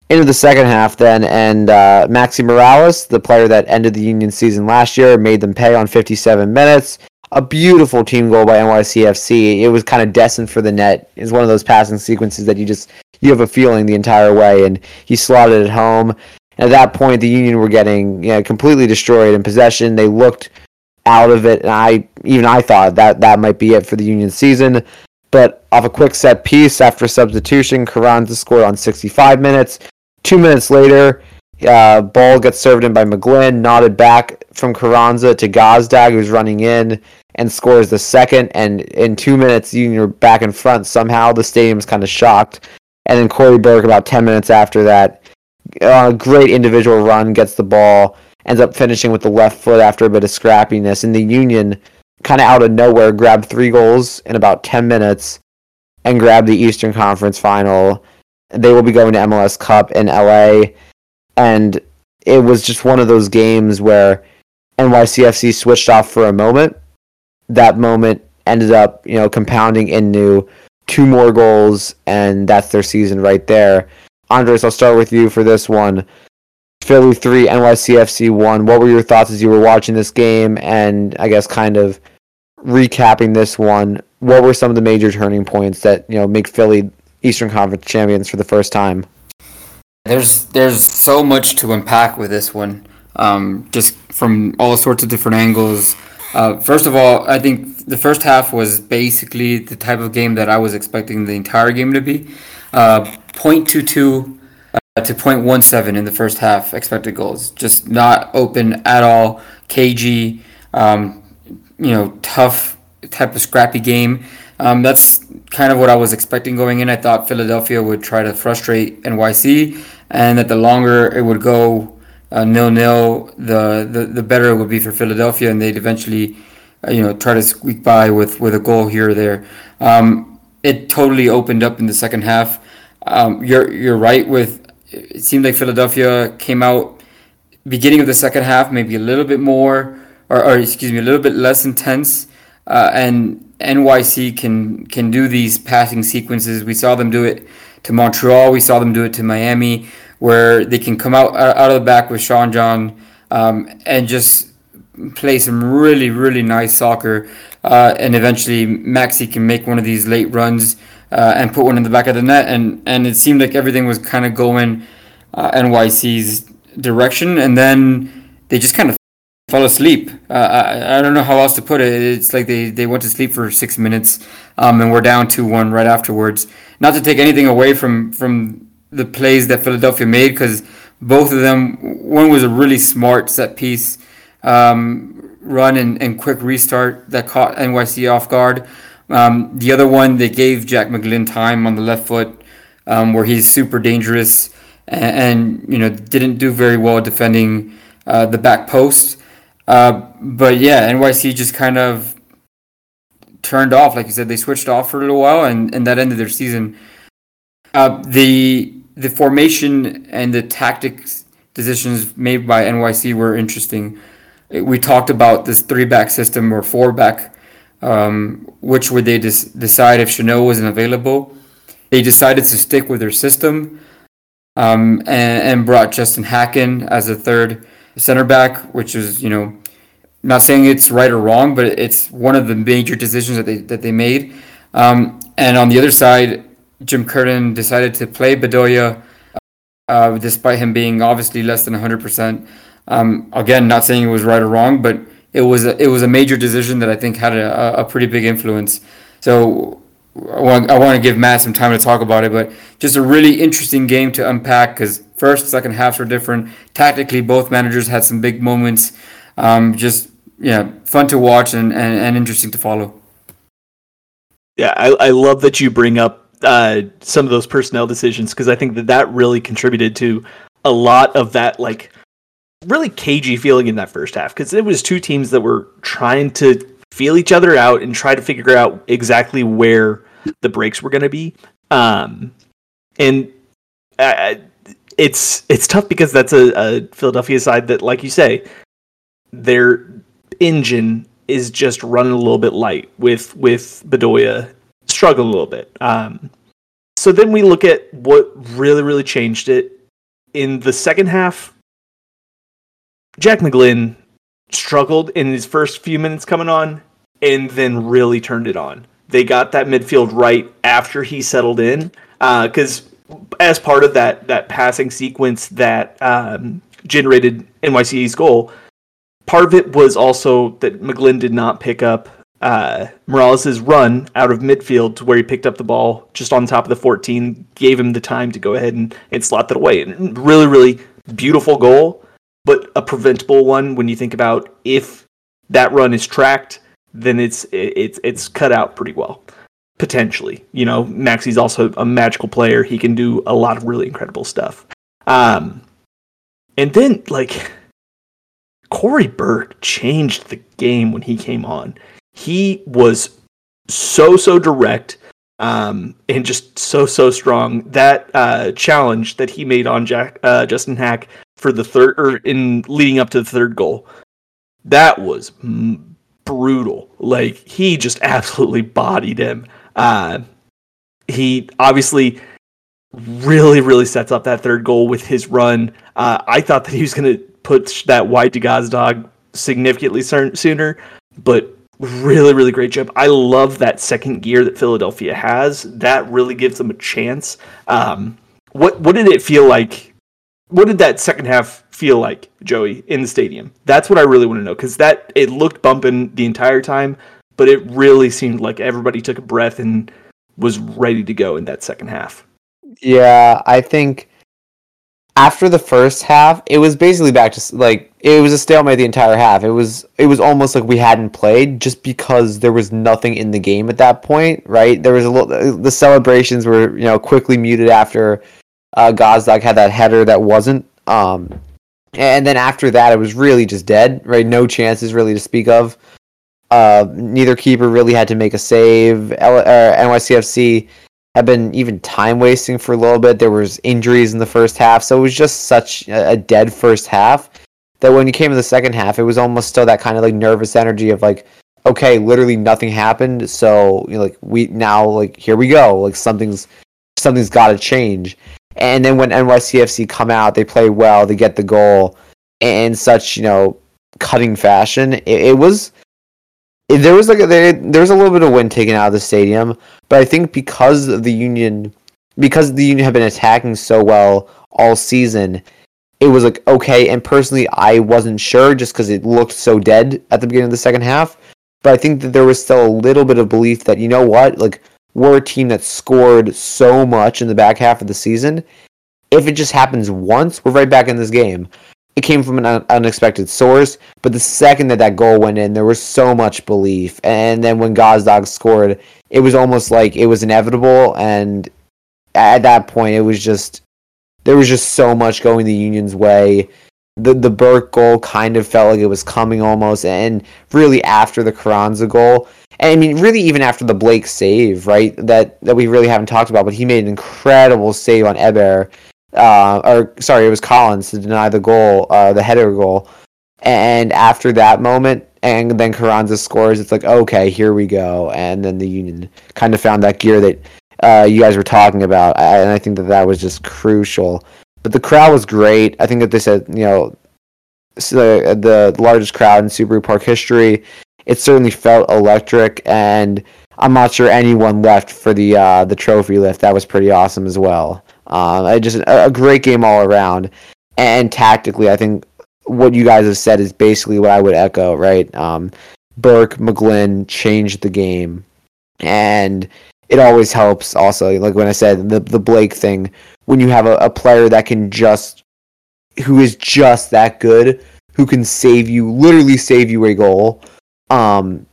Into the second half, then, and uh, Maxi Moralez, the player that ended the Union season last year, made them pay on 57 minutes. A beautiful team goal by NYCFC. It was kind of destined for the net. It's one of those passing sequences that you just you have a feeling the entire way, and he slotted it home. And at that point, the Union were getting you know, completely destroyed in possession. They looked out of it, and I even I thought that that might be it for the Union season. But off a quick set piece after substitution, Carranza scored on 65 minutes. Two minutes later, uh, ball gets served in by McGlynn, nodded back from Carranza to Gazdag, who's running in and scores the second. And in two minutes, you're back in front. Somehow the stadium's kind of shocked. And then Cory Burke, about 10 minutes after that, a great individual run, gets the ball, ends up finishing with the left foot after a bit of scrappiness. And the Union kind of out of nowhere grabbed three goals in about 10 minutes and grabbed the Eastern Conference final. They will be going to MLS Cup in LA. And it was just one of those games where NYCFC switched off for a moment. That moment ended up, you know, compounding into two more goals, and that's their season right there. Andres, I'll start with you for this one. Philly 3, NYCFC 1. What were your thoughts as you were watching this game and I guess kind of recapping this one, what were some of the major turning points that you know make Philly Eastern Conference champions for the first time? There's there's so much to unpack with this one, um, just from all sorts of different angles. Uh, first of all, I think the first half was basically the type of game that I was expecting the entire game to be. Uh, 0.22 uh, to 0.17 in the first half expected goals. Just not open at all. KG, um, you know, tough type of scrappy game. Um, that's kind of what I was expecting going in. I thought Philadelphia would try to frustrate NYC, and that the longer it would go uh, nil nil, the, the the better it would be for Philadelphia, and they'd eventually, uh, you know, try to squeak by with with a goal here or there. Um, it totally opened up in the second half. Um, you're you're right with. It seemed like Philadelphia came out beginning of the second half, maybe a little bit more or, or excuse me, a little bit less intense. Uh, and NYC can can do these passing sequences. We saw them do it to Montreal. We saw them do it to Miami, where they can come out out of the back with Sean John um, and just play some really really nice soccer. Uh, and eventually Maxi can make one of these late runs uh, and put one in the back of the net. And and it seemed like everything was kind of going uh, NYC's direction. And then they just kind of fell asleep. Uh, I, I don't know how else to put it. It's like they, they went to sleep for six minutes, um, and we're down two one right afterwards. Not to take anything away from from the plays that Philadelphia made, because both of them, one was a really smart set piece, um, run and, and quick restart that caught NYC off guard. Um, the other one, they gave Jack McGlynn time on the left foot, um, where he's super dangerous and, and, you know didn't do very well defending uh, the back post. Uh, but yeah, NYC just kind of turned off. Like you said, they switched off for a little while, and, and that ended their season. Uh, the the formation and the tactics decisions made by NYC were interesting. We talked about this three back system or four back, um, which would they des- decide if Chanot wasn't available. They decided to stick with their system um, and, and brought Justin Hacken as a third center back, which is you know not saying it's right or wrong, but it's one of the major decisions that they that they made. Um, and on the other side, Jim Curtin decided to play Bedoya, uh, despite him being obviously less than 100%. Um, again, not saying it was right or wrong, but it was a, it was a major decision that I think had a, a pretty big influence. So I want, I want to give Matt some time to talk about it, but just a really interesting game to unpack because first, second halves were different. Tactically, both managers had some big moments. Um, just yeah, fun to watch and, and, and interesting to follow. Yeah, I, I love that you bring up uh, some of those personnel decisions because I think that that really contributed to a lot of that like really cagey feeling in that first half because it was two teams that were trying to feel each other out and try to figure out exactly where the breaks were going to be. Um, and uh, it's it's tough because that's a, a Philadelphia side that, like you say, their engine is just running a little bit light with with Bedoya struggling a little bit. Um, so then we look at what really really changed it in the second half. Jack McGlynn struggled in his first few minutes coming on, and then really turned it on. They got that midfield right after he settled in, because uh, as part of that that passing sequence that um, generated NYC's goal, part of it was also that McGlynn did not pick up uh, Moralez' run out of midfield to where he picked up the ball just on top of the 14, gave him the time to go ahead and, and slot that away. And really, really beautiful goal, but a preventable one when you think about if that run is tracked, then it's it's it's cut out pretty well. Potentially, you know, Maxi's also a magical player. He can do a lot of really incredible stuff. Um, and then like Cory Burke changed the game when he came on. He was so so direct um, and just so so strong. That uh, challenge that he made on Jack uh, Justin Haak for the third or in leading up to the third goal, that was m- brutal. Like he just <laughs> absolutely bodied him. Uh, he obviously really really sets up that third goal with his run. Uh, I thought that he was going to put that white to Gazdag significantly sooner, but really really great job. I love that second gear that Philadelphia has. That really gives them a chance. Um, what what did it feel like? What did that second half feel like, Joey, in the stadium? That's what I really want to know because that it looked bumping the entire time, but it really seemed like everybody took a breath and was ready to go in that second half. Yeah, I think after the first half, it was basically back to like it was a stalemate the entire half. It was it was almost like we hadn't played just because there was nothing in the game at that point, right? There was a little the celebrations were you know quickly muted after uh, Gazdag had that header that wasn't. Um, and then after that, it was really just dead, right? No chances really to speak of. Uh, neither keeper really had to make a save. L- uh, NYCFC have been even time wasting for a little bit. There was injuries in the first half, so it was just such a dead first half that when you came in the second half, it was almost still that kind of like nervous energy of like, okay, literally nothing happened, so you know, like we now like here we go, like something's something's got to change. And then when NYCFC come out, they play well, they get the goal in such you know cutting fashion. It, it was there was like a, there, there was a little bit of wind taken out of the stadium, but I think because of the Union, because the Union have been attacking so well all season, it was like okay. And personally, I wasn't sure just because it looked so dead at the beginning of the second half. But I think that there was still a little bit of belief that you know what, like we're a team that scored so much in the back half of the season. If it just happens once, we're right back in this game. it came from an un- unexpected source. But the second that that goal went in, there was so much belief. And then when Gazdag scored, it was almost like it was inevitable. And at that point, it was just there was just so much going the Union's way. The the Burke goal kind of felt like it was coming almost, and really after the Carranza goal, and I mean really even after the Blake save, right? That that we really haven't talked about, but he made an incredible save on Héber uh, or sorry, it was Callens to deny the goal, uh, the header goal. And after that moment, and then Carranza scores, it's like, okay, here we go. And then the Union kind of found that gear that uh, you guys were talking about. And I think that that was just crucial. But the crowd was great. I think that they said, you know, the, the largest crowd in Subaru Park history. It certainly felt electric. And I'm not sure anyone left for the uh, the trophy lift. That was pretty awesome as well. Um, just a, a, great game all around, and tactically, I think what you guys have said is basically what I would echo. Right, um, Burke McGlynn changed the game, and it always helps. Also, like when I said the the Blake thing, when you have a, a player that can just who is just that good, who can save you, literally save you a goal. Um,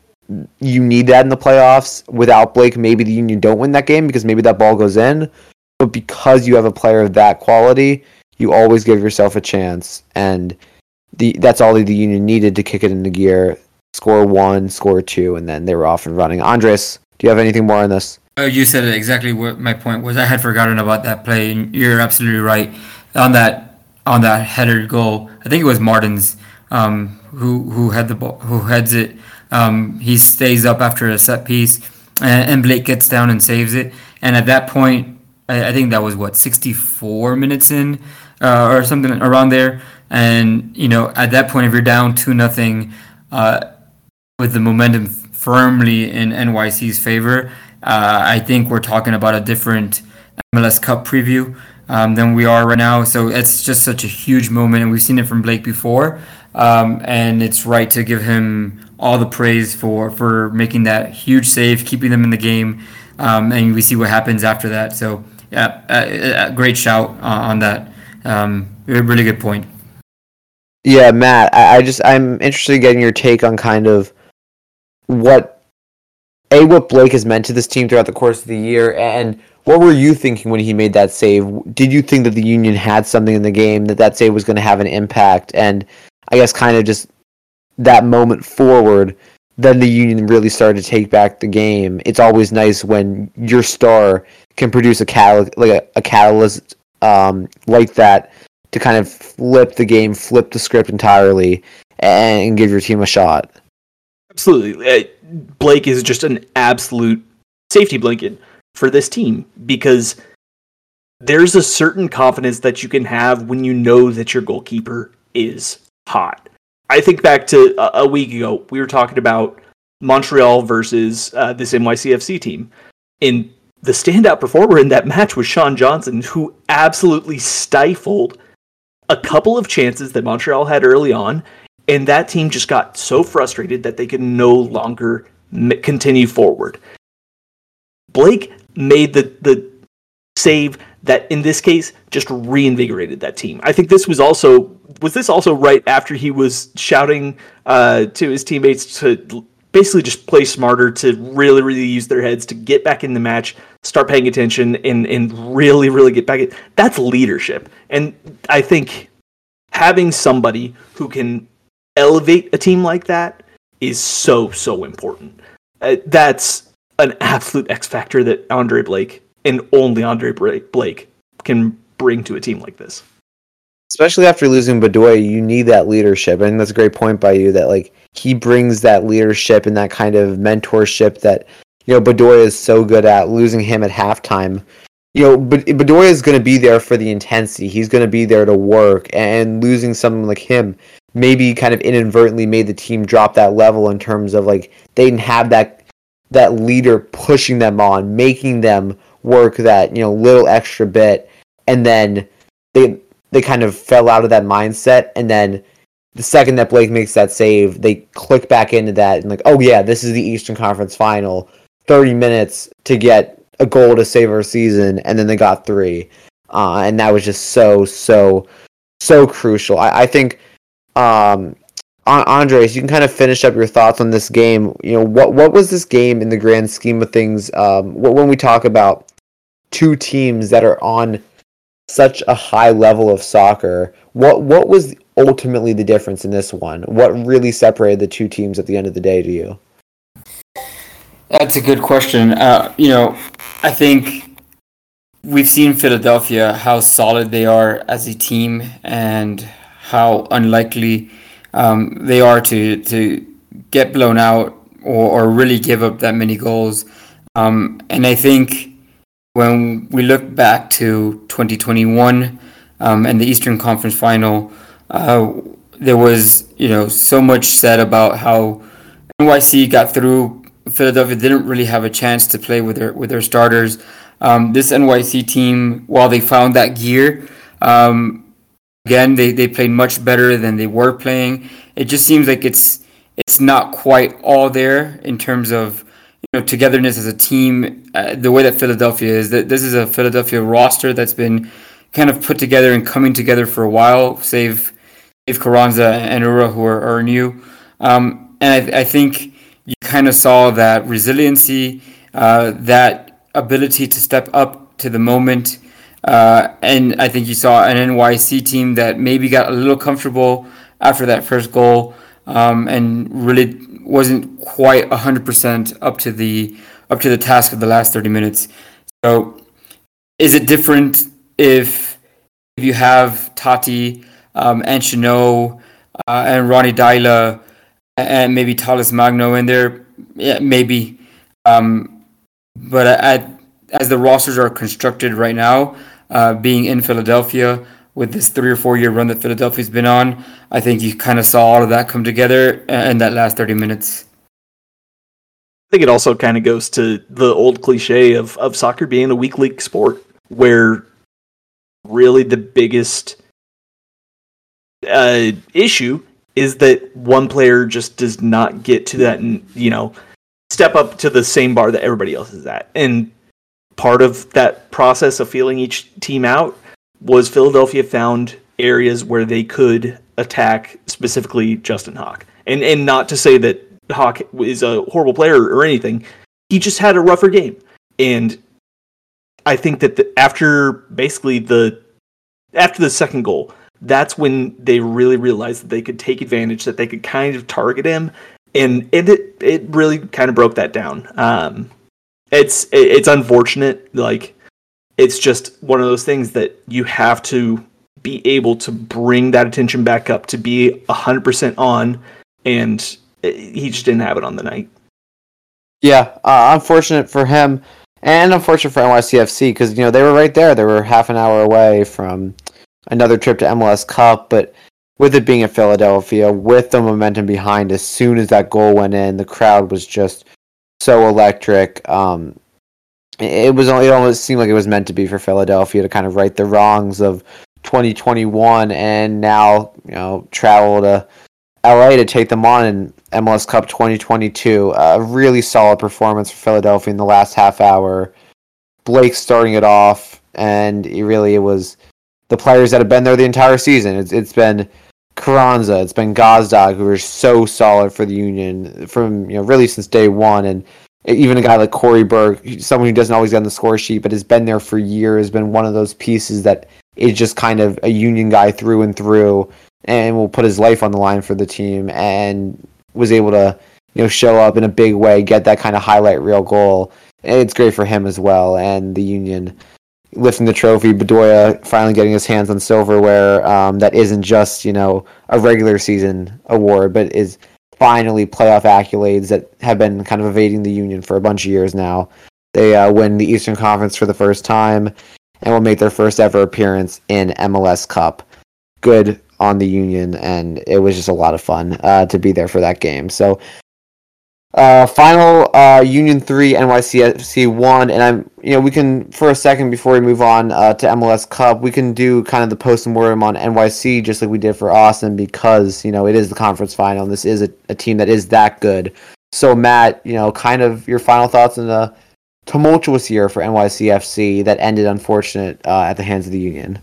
you need that in the playoffs. Without Blake, maybe the Union don't win that game because maybe that ball goes in but because you have a player of that quality, you always give yourself a chance, and the that's all the Union needed to kick it into gear, score one, score two, and then they were off and running. Andres, do you have anything more on this? Uh, you said exactly what my point was. I had forgotten about that play, and you're absolutely right on that on that header goal. I think it was Martins um, who who had the ball, who heads it. Um, he stays up after a set piece, and, and Blake gets down and saves it. And at that point, I, I think that was what 64 minutes in uh, or something around there. And you know, at that point, if you're down two nothing, uh, with the momentum firmly in NYC's favor, uh, I think we're talking about a different MLS Cup preview um, than we are right now. So it's just such a huge moment, and we've seen it from Blake before. Um, and it's right to give him all the praise for for making that huge save, keeping them in the game, um, and we see what happens after that. So yeah, uh, uh, great shout on that. Um, really good point. Yeah, Matt, I, I just I'm interested in getting your take on kind of what a what Blake has meant to this team throughout the course of the year, and what were you thinking when he made that save? Did you think that the Union had something in the game that that save was going to have an impact? And I guess kind of just that moment forward, then the Union really started to take back the game. It's always nice when your star can produce a cal- like a, a catalyst um, like that to kind of flip the game, flip the script entirely, and, give your team a shot. Absolutely, Blake is just an absolute safety blanket for this team because there's a certain confidence that you can have when you know that your goalkeeper is hot. I think back to a, week ago, we were talking about Montreal versus uh, this NYCFC team. And the standout performer in that match was Sean Johnson, who absolutely stifled a couple of chances that Montreal had early on, and that team just got so frustrated that they could no longer continue forward. Blake made the the save that in this case just reinvigorated that team. I think this was also was this also right after he was shouting uh, to his teammates to basically just play smarter to really really use their heads to get back in the match start paying attention and and really really get back in that's leadership and i think having somebody who can elevate a team like that is so so important uh, that's an absolute x factor that andre blake and only andre blake can bring to a team like this especially after losing Bedoya, you need that leadership. and that's a great point by you that like he brings that leadership and that kind of mentorship that you know Bedoya is so good at. Losing him at halftime, you know, but Bedoya is going to be there for the intensity. He's going to be there to work, and losing someone like him maybe kind of inadvertently made the team drop that level in terms of like they didn't have that that leader pushing them on, making them work that you know little extra bit, and then they they kind of fell out of that mindset, and then the second that Blake makes that save, they click back into that and like, oh yeah, this is the Eastern Conference Final. Thirty minutes to get a goal to save our season, and then they got three, uh, and that was just so so so crucial. I, I think, um, Andres, you can kind of finish up your thoughts on this game. You know, what what was this game in the grand scheme of things? Um, when we talk about two teams that are on such a high level of soccer, what what was ultimately the difference in this one? What really separated the two teams at the end of the day to you? That's a good question. Uh, you know, I think we've seen Philadelphia how solid they are as a team and how unlikely um, they are to to get blown out or, or really give up that many goals. Um, and I think when we look back to 2021 um, and the Eastern Conference Final, uh, there was you know so much said about how NYC got through. Philadelphia didn't really have a chance to play with their with their starters. Um, this NYC team, while they found that gear, um, again they, they played much better than they were playing. It just seems like it's it's not quite all there in terms of you know togetherness as a team. Uh, the way that Philadelphia is, that this is a Philadelphia roster that's been kind of put together and coming together for a while. Save save Carranza and Uhre who are, are new, um, and I, I, think you kind of saw that resiliency, uh, that ability to step up to the moment. Uh, and I think you saw an NYC team that maybe got a little comfortable after that first goal um, and really wasn't quite 100% up to the up to the task of the last 30 minutes. So is it different if if you have Taty um, and uh, and Ronny Deila and maybe Talles Magno in there? Yeah, maybe. Um, but at, as the rosters are constructed right now, uh, being in Philadelphia, with this three or four year run that Philadelphia's been on. I think you kind of saw all of that come together in that last 30 minutes. I think it also kind of goes to the old cliche of, of soccer being a weak league sport where really the biggest uh, issue is that one player just does not get to that, you know, step up to the same bar that everybody else is at. And part of that process of feeling each team out was Philadelphia found areas where they could attack specifically Justin Haak. And and not to say that Haak is a horrible player or anything. He just had a rougher game. And I think that the, after basically the after the second goal, that's when they really realized that they could take advantage, that they could kind of target him, and it, it really kind of broke that down. Um, it's it's unfortunate, like it's just one of those things that you have to be able to bring that attention back up to be 100% on and he just didn't have it on the night. Yeah uh, unfortunate for him and unfortunate for NYCFC because you know they were right there. They were half an hour away from another trip to MLS Cup but with it being in Philadelphia with the momentum behind as soon as that goal went in the crowd was just so electric um, it was it almost seemed like it was meant to be for Philadelphia to kind of right the wrongs of 2021 and now you know travel to LA to take them on in MLS Cup 2022. A really solid performance for Philadelphia in the last half hour. Blake starting it off, and it really it was the players that have been there the entire season. It's it's been Carranza, it's been Gazdag, who are so solid for the Union from you know really since day one, and even a guy like Cory Burke, someone who doesn't always get on the score sheet, but has been there for years, has been one of those pieces that is just kind of a union guy through and through, and will put his life on the line for the team, and was able to you know show up in a big way, get that kind of highlight reel goal. It's great for him as well, and the union lifting the trophy. Bedoya finally getting his hands on silverware um, that isn't just you know a regular season award, but is finally playoff accolades that have been kind of evading the Union for a bunch of years now. They uh, win the Eastern Conference for the first time and will make their first ever appearance in MLS Cup. Good on the Union, and it was just a lot of fun uh, to be there for that game. So uh, final uh, Union three, NYCFC one, and I'm you know we can for a second before we move on uh, to MLS Cup, we can do kind of the post mortem on NYC just like we did for Austin because you know it is the conference final. and This is a, a team that is that good. So Matt, you know, kind of your final thoughts on the tumultuous year for NYCFC that ended unfortunate uh, at the hands of the Union.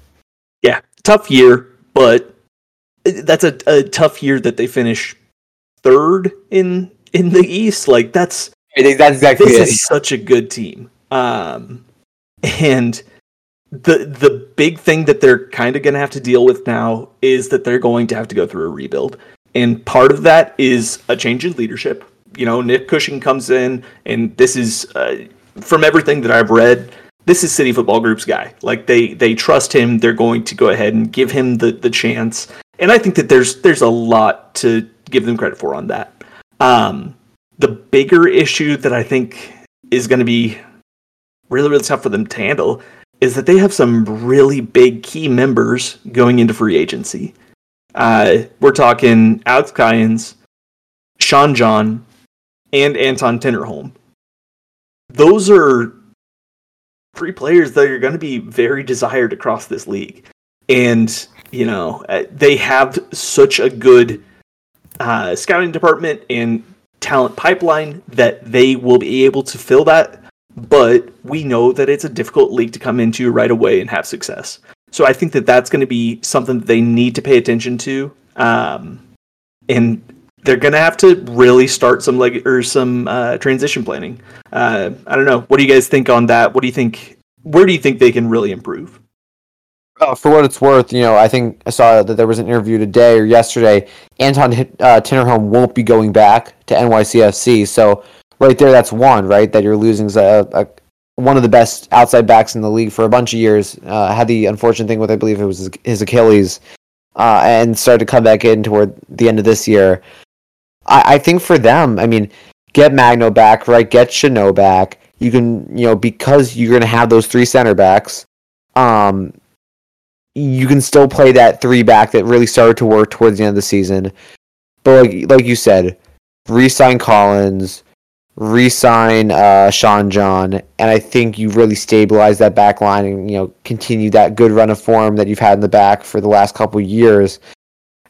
Yeah, tough year, but that's a, a tough year that they finish third in in the East. Like that's I think that's exactly this it. is such a good team. Um, and the the big thing that they're kind of going to have to deal with now is that they're going to have to go through a rebuild. And part of that is a change in leadership. You know, Nick Cushing comes in, and this is uh, from everything that I've read. This is City Football Group's guy. Like they they trust him. They're going to go ahead and give him the the chance. And I think that there's there's a lot to give them credit for on that. Um, the bigger issue that I think is going to be really, really tough for them to handle is that they have some really big key members going into free agency. Uh, we're talking Alex Callens, Sean John, and Anton Tinnerholm. Those are three players that are going to be very desired across this league. And, you know, uh, they have such a good uh, scouting department and talent pipeline that they will be able to fill that. But we know that it's a difficult league to come into right away and have success. So I think that that's going to be something that they need to pay attention to. Um, and they're going to have to really start some leg or some uh, transition planning. Uh, I don't know. What do you guys think on that? What do you think? Where do you think they can really improve? Uh, for what it's worth, you know, I think I saw that there was an interview today or yesterday. Anton uh, Tinnerholm won't be going back to NYCFC, so right there, that's one right that you're losing a, a one of the best outside backs in the league for a bunch of years. Uh, had the unfortunate thing with I believe it was his, his Achilles, uh, and started to come back in toward the end of this year. I, I think for them, I mean, get Magno back, right? Get Chanot back. You can, you know, because you're going to have those three center backs. Um, you can still play that three back that really started to work towards the end of the season. But like like you said, re-sign Callens, re-sign uh, Sean John, and I think you really stabilize that back line and you know continue that good run of form that you've had in the back for the last couple years.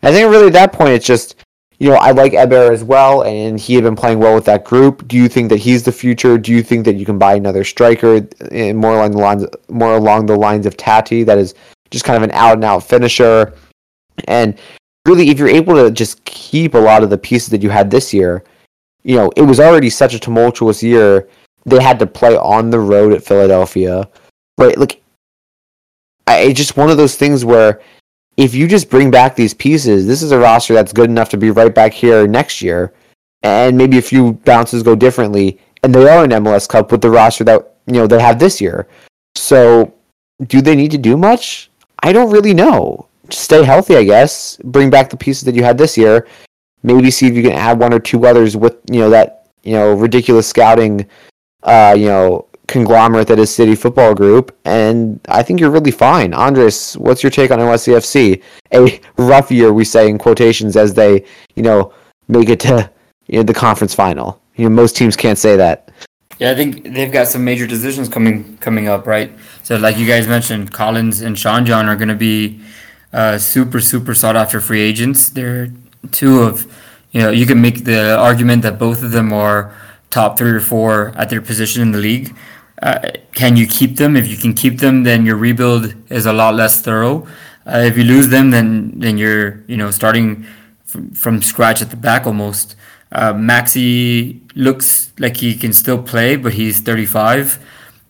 I think really at that point it's just you know I like Héber as well, and he had been playing well with that group. Do you think that he's the future? Do you think that you can buy another striker eh, more along the lines more along the lines of Taty that is just kind of an out and out finisher. And really, if you're able to just keep a lot of the pieces that you had this year, you know, it was already such a tumultuous year. They had to play on the road at Philadelphia. But, like, I, it's just one of those things where if you just bring back these pieces, this is a roster that's good enough to be right back here next year. And maybe a few bounces go differently. And they are an MLS Cup with the roster that, you know, they have this year. So, do they need to do much? I don't really know. Stay healthy, I guess. Bring back the pieces that you had this year. Maybe see if you can add one or two others with you know that you know ridiculous scouting, uh, you know conglomerate that is City Football Group, and I think you're really fine. Andres, what's your take on NYCFC? A rough year, we say in quotations, as they you know make it to you know, the conference final. You know, most teams can't say that. Yeah, I think they've got some major decisions coming coming up, right? So, like you guys mentioned, Callens and Sean John are going to be uh, super super sought after free agents. They're two of you know you can make the argument that both of them are top three or four at their position in the league. Uh, can you keep them? If you can keep them, then your rebuild is a lot less thorough. Uh, if you lose them, then then you're you know starting from, from scratch at the back almost. Uh, Maxi looks like he can still play, but he's 35.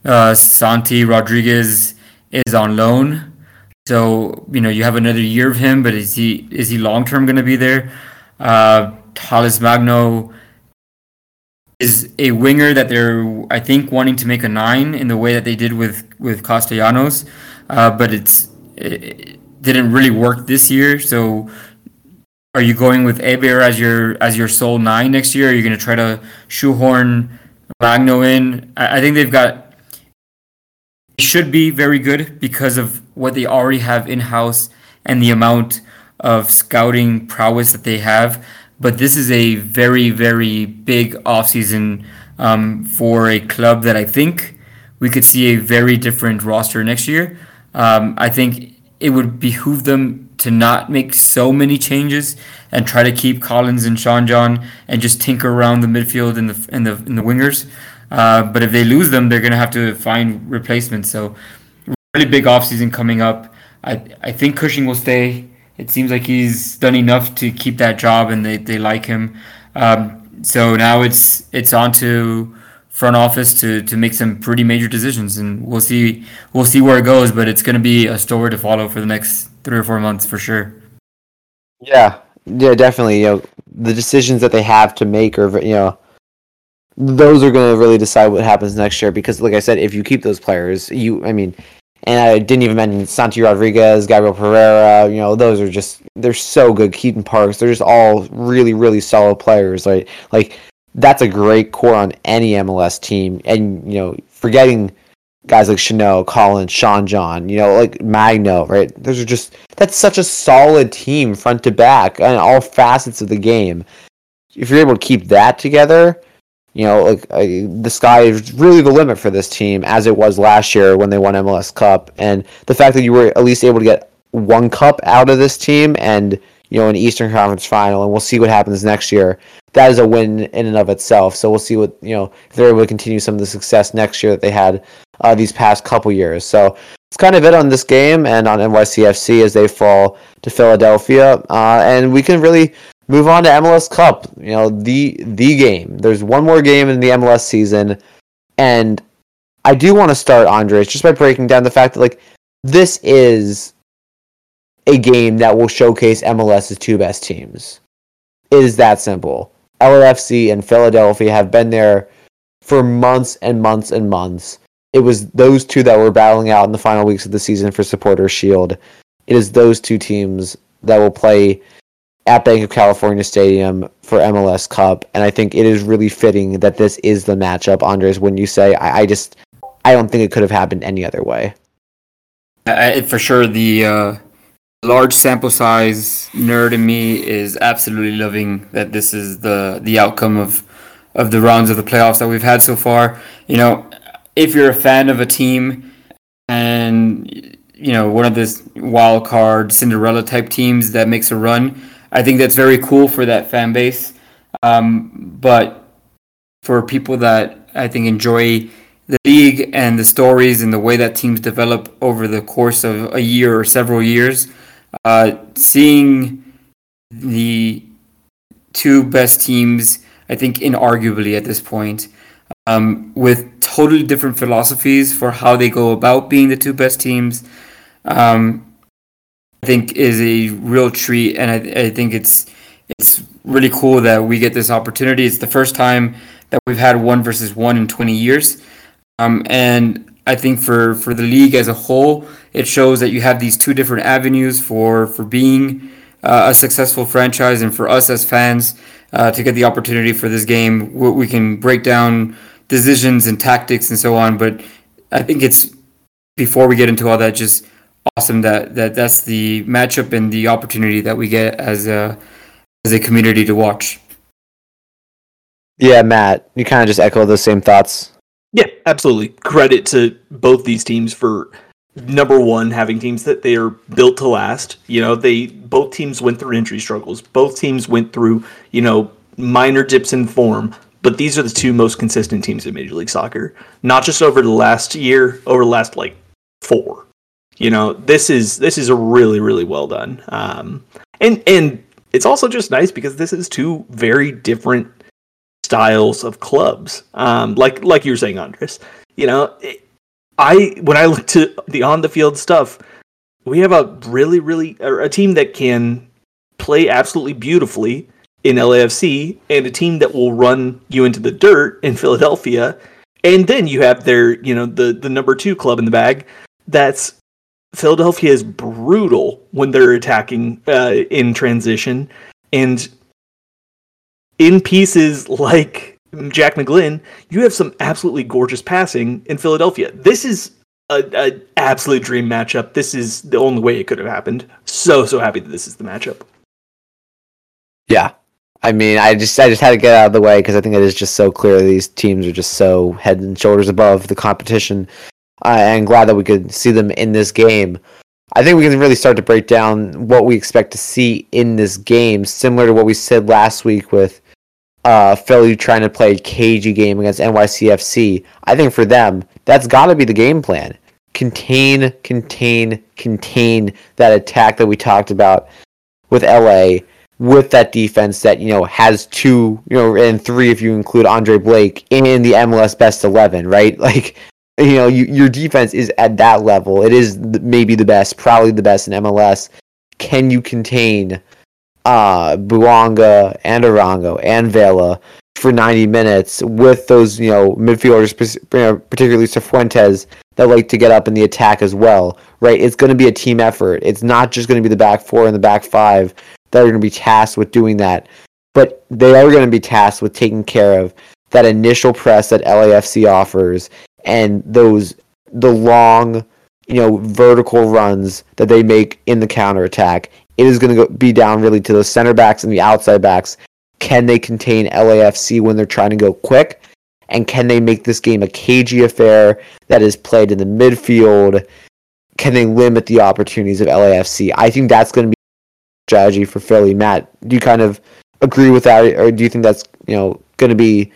Uh, Santi Rodriguez is on loan, so you know you have another year of him. But is he is he long term going to be there? Uh, Magno is a winger that they're I think wanting to make a nine in the way that they did with with Castellanos, uh, but it's it didn't really work this year. So are you going with Héber as your as your sole nine next year? Are you going to try to shoehorn Magno in? I, I think they've got they should be very good because of what they already have in house and the amount of scouting prowess that they have. But this is a very very big offseason um, for a club that I think we could see a very different roster next year. Um, I think it would behoove them to not make so many changes and try to keep Callens and Sean John and just tinker around the midfield and the and the and the wingers. Uh, but if they lose them, they're gonna have to find replacements. So really big offseason coming up. I I think Cushing will stay it seems like he's done enough to keep that job, and they, they like him. Um, so now it's it's on to front office to to make some pretty major decisions, and we'll see we'll see where it goes. But it's going to be a story to follow for the next three or four months for sure. Yeah, yeah, definitely. You know, the decisions that they have to make are you know those are going to really decide what happens next year because like i said if you keep those players you i mean and i didn't even mention santi rodriguez gabriel pereira you know those are just they're so good keaton parks they're just all really really solid players like like that's a great core on any mls team and you know forgetting guys like Chanel, Colin, Sean John, you know, like Magno, right? Those are just that's such a solid team front to back and all facets of the game. If you're able to keep that together, you know, like uh, the sky is really the limit for this team, as it was last year when they won MLS Cup. And the fact that you were at least able to get one cup out of this team, and you know, an Eastern Conference final, and we'll see what happens next year. That is a win in and of itself. So we'll see what you know if they're able to continue some of the success next year that they had uh, these past couple years. So it's kind of it on this game and on NYCFC as they fall to Philadelphia, uh, and we can really move on to MLS Cup. You know, the the game. There's one more game in the MLS season, and I do want to start Andres just by breaking down the fact that like this is a game that will showcase MLS's two best teams. It is that simple. LAFC and Philadelphia have been there for months and months and months. It was those two that were battling out in the final weeks of the season for Supporter Shield. It is those two teams that will play at Banc of California Stadium for MLS Cup, and I think it is really fitting that this is the matchup, Andres. When you say, I, I just, I don't think it could have happened any other way. I, for sure, the uh, large sample size nerd in me is absolutely loving that this is the the outcome of of the rounds of the playoffs that we've had so far. You know, if you're a fan of a team and you know one of this wild card Cinderella type teams that makes a run I think that's very cool for that fan base. Um, but for people that I think enjoy the league and the stories and the way that teams develop over the course of a year or several years, uh, seeing the two best teams, I think, inarguably at this point, um, with totally different philosophies for how they go about being the two best teams. Um, I think is a real treat, and I, I think it's it's really cool that we get this opportunity. It's the first time that we've had one versus one in 20 years, um, and I think for for the league as a whole, it shows that you have these two different avenues for for being uh, a successful franchise, and for us as fans uh, to get the opportunity for this game, we, we can break down decisions and tactics and so on. But I think it's before we get into all that, just awesome that, that that's the matchup and the opportunity that we get as a as a community to watch. Yeah, Matt, you kind of just echo those same thoughts. Yeah, absolutely. Credit to both these teams for number one having teams that they are built to last. You know, they both teams went through injury struggles. Both teams went through you know minor dips in form. But these are the two most consistent teams in Major League Soccer. Not just over the last year, over the last like four. You know this is this is a really really well done. Um, and and it's also just nice because this is two very different styles of clubs. Um, like like you were saying andres you know it, i when i look to the on the field stuff we have a really really a team that can play absolutely beautifully in LAFC and a team that will run you into the dirt in Philadelphia and then you have their you know the the number 2 club in the bag that's Philadelphia is brutal when they're attacking uh, in transition, and in pieces like Jack McGlynn, you have some absolutely gorgeous passing in Philadelphia. This is a, a absolute dream matchup. This is the only way it could have happened. So so happy that this is the matchup. Yeah, I mean, I just I just had to get out of the way because I think it is just so clear these teams are just so head and shoulders above the competition uh, and glad that we could see them in this game. I think we can really start to break down what we expect to see in this game, similar to what we said last week with uh, Philly trying to play a cagey game against NYCFC. I think for them, that's got to be the game plan. Contain, contain, contain that attack that we talked about with LA with that defense that you know has two, you know, and three if you include Andre Blake in the MLS best eleven, right? <laughs> Like, you know, you, your defense is at that level. It is maybe the best, probably the best in MLS. Can you contain uh Bouanga and Arango and Vela for 90 minutes with those, you know, midfielders, particularly Cifuentes, that like to get up in the attack as well, right? It's going to be a team effort. It's not just going to be the back four and the back five that are going to be tasked with doing that, but they are going to be tasked with taking care of that initial press that LAFC offers and those the long, you know, vertical runs that they make in the counter attack. It is going to be down really to the center backs and the outside backs. Can they contain LAFC when they're trying to go quick? And can they make this game a cagey affair that is played in the midfield? Can they limit the opportunities of LAFC? I think that's going to be strategy for Philly. Matt, do you kind of agree with that, or do you think that's you know going to be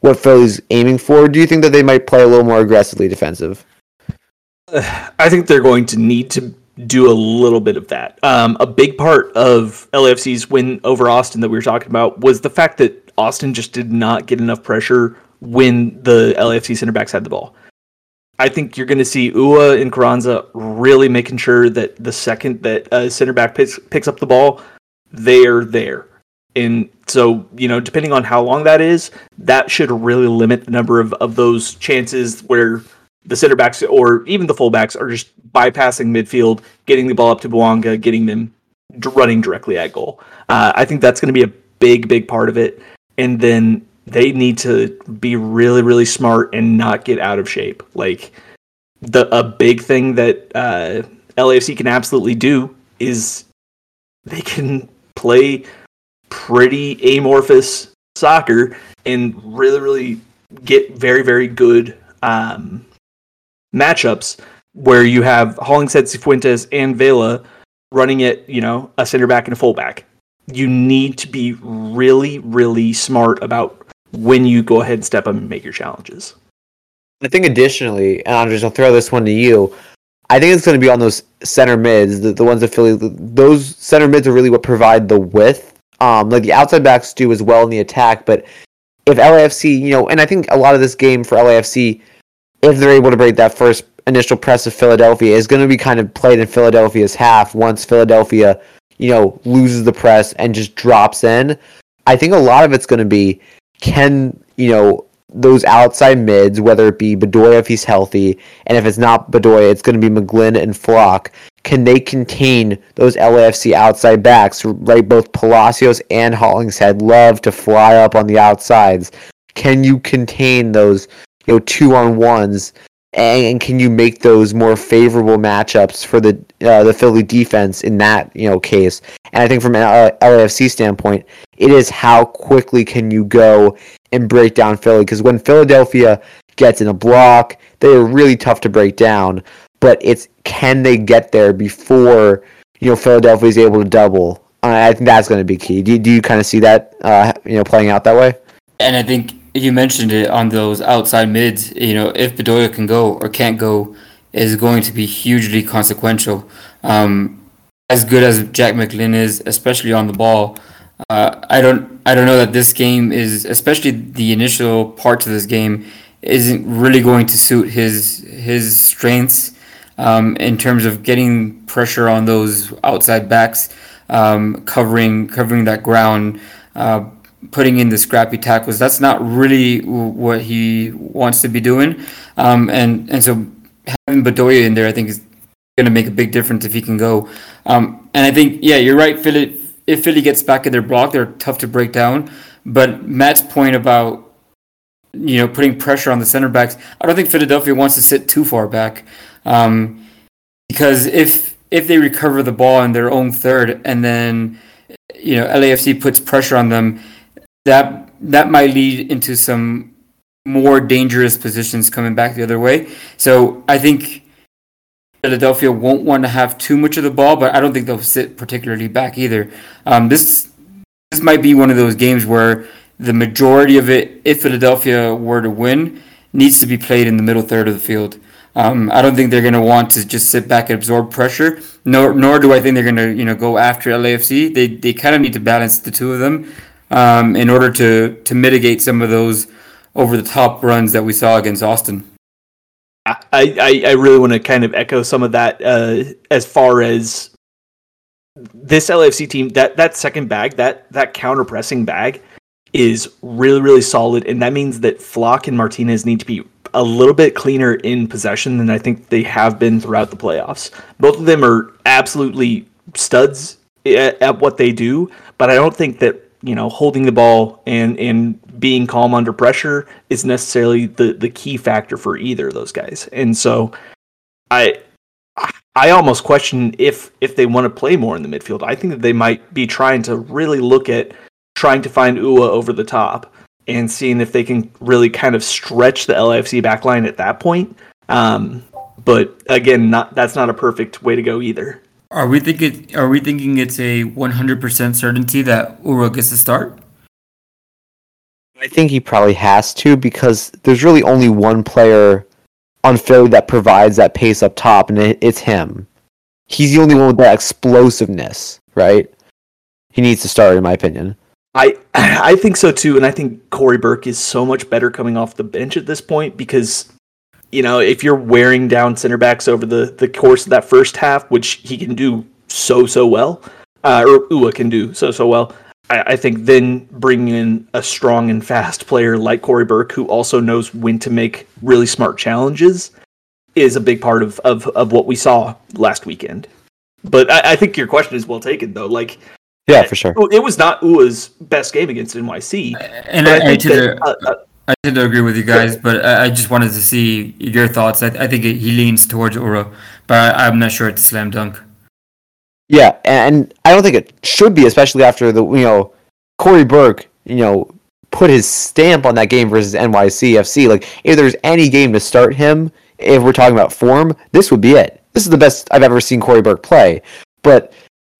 what Philly's aiming for? do you think that they might play a little more aggressively defensive? <sighs> I think they're going to need to do a little bit of that. Um, a big part of LAFC's win over Austin that we were talking about was the fact that Austin just did not get enough pressure when the LAFC center backs had the ball. I think you're going to see Uhre and Carranza really making sure that the second that a center back picks, picks up the ball, they're there. And so, you know, depending on how long that is, that should really limit the number of, of those chances where the center backs or even the fullbacks are just bypassing midfield, getting the ball up to Bouanga, getting them running directly at goal. Uh, I think that's going to be a big, big part of it. And then they need to be really, really smart and not get out of shape. Like the a big thing that uh, LAFC can absolutely do is they can play pretty amorphous soccer and really, really get very, very good um, matchups where you have Hollingshead, Cifuentes, and Vela running it, you know, a center back and a fullback. You need to be really, really smart about when you go ahead and step up and make your challenges. I think additionally, and Andres, I'll throw this one to you. I think it's going to be on those center mids, the, the ones that Philly, those center mids are really what provide the width. Um, like the outside backs do as well in the attack, but if LAFC, you know, and I think a lot of this game for LAFC, if they're able to break that first initial press of Philadelphia, is going to be kind of played in Philadelphia's half once Philadelphia, you know, loses the press and just drops in. I think a lot of it's going to be can you know those outside mids, whether it be Bedoya if he's healthy, and if it's not Bedoya, it's going to be McGlynn and Flach. Can they contain those LAFC outside backs? Right, both Palacios and Hollingshead love to fly up on the outsides. Can you contain those, you know, two on ones? And can you make those more favorable matchups for the uh, the Philly defense in that you know case? And I think from an LAFC standpoint, it is how quickly can you go and break down Philly because when Philadelphia gets in a block, they are really tough to break down. But it's can they get there before you know Philadelphia is able to double? Uh, I think that's going to be key. Do, do you kind of see that uh, you know playing out that way? And I think you mentioned it on those outside mids. You know, if Bedoya can go or can't go, is going to be hugely consequential. Um, as good as Jack McGlynn is, especially on the ball, uh, I don't I don't know that this game is, especially the initial parts of this game, isn't really going to suit his his strengths um, in terms of getting pressure on those outside backs, um, covering covering that ground, uh, putting in the scrappy tackles. That's not really what he wants to be doing, um, and and so having Bedoya in there, I think is going to make a big difference if he can go. Um, and I think yeah, you're right, Philly if Philly gets back in their block, they're tough to break down. But Matt's point about you know putting pressure on the center backs, I don't think Philadelphia wants to sit too far back, um, because if if they recover the ball in their own third and then you know LAFC puts pressure on them, that that might lead into some more dangerous positions coming back the other way. So I think Philadelphia won't want to have too much of the ball, but I don't think they'll sit particularly back either. Um, this this might be one of those games where the majority of it, if Philadelphia were to win, needs to be played in the middle third of the field. Um, I don't think they're going to want to just sit back and absorb pressure. Nor, nor do I think they're going to, you know, go after LAFC. They, they kind of need to balance the two of them um, in order to to mitigate some of those over the top runs that we saw against Austin. I, I, I really want to kind of echo some of that uh, as far as this LAFC team that that second bag that that counter pressing bag is really really solid and that means that Flach and Martinez need to be a little bit cleaner in possession than I think they have been throughout the playoffs. Both of them are absolutely studs at, at what they do, but I don't think that you know holding the ball and and being calm under pressure is necessarily the the key factor for either of those guys. And so I I almost question if if they want to play more in the midfield. I think that they might be trying to really look at trying to find Uhre over the top and seeing if they can really kind of stretch the LAFC backline at that point. Um, but again, not that's not a perfect way to go either. Are we thinking? Are we thinking it's a one hundred percent certainty that Uhre gets to start? I think he probably has to because there's really only one player on Philly that provides that pace up top, and it, it's him. He's the only one with that explosiveness, right? He needs to start, in my opinion. I <clears throat> I think so too, and I think Cory Burke is so much better coming off the bench at this point because you know if you're wearing down center backs over the the course of that first half, which he can do so so well, uh, or Uhre can do so so well. I, I think then bringing in a strong and fast player like Cory Burke, who also knows when to make really smart challenges, is a big part of of, of what we saw last weekend. But I, I think your question is well taken, though. Like Yeah, for sure. it was not Uhre's best game against NYC. And But I, I, think tend that, to, uh, uh, I tend to agree with you guys, but I, I just wanted to see your thoughts. I, I think he leans towards Uhre, but I, I'm not sure it's slam dunk. Yeah, and I don't think it should be, especially after the you know Cory Burke, you know, put his stamp on that game versus NYCFC. Like, if there's any game to start him, if we're talking about form, this would be it. This is the best I've ever seen Cory Burke play. But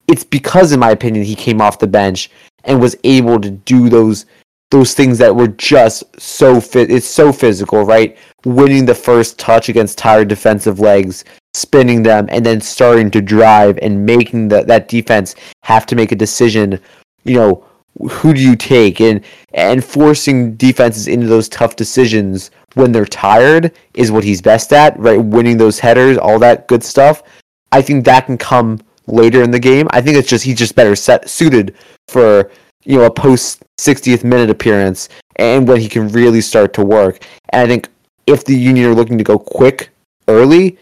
it's because, in my opinion, he came off the bench and was able to do those those things that were just so fit. It's so physical, right? Winning the first touch against tired defensive legs, spinning them, and then starting to drive and making the, that defense have to make a decision. You know, who do you take and and forcing defenses into those tough decisions when they're tired is what he's best at right winning those headers all that good stuff i think that can come later in the game i think it's just he's just better set suited for you know a post 60th minute appearance and when he can really start to work and i think if the union are looking to go quick early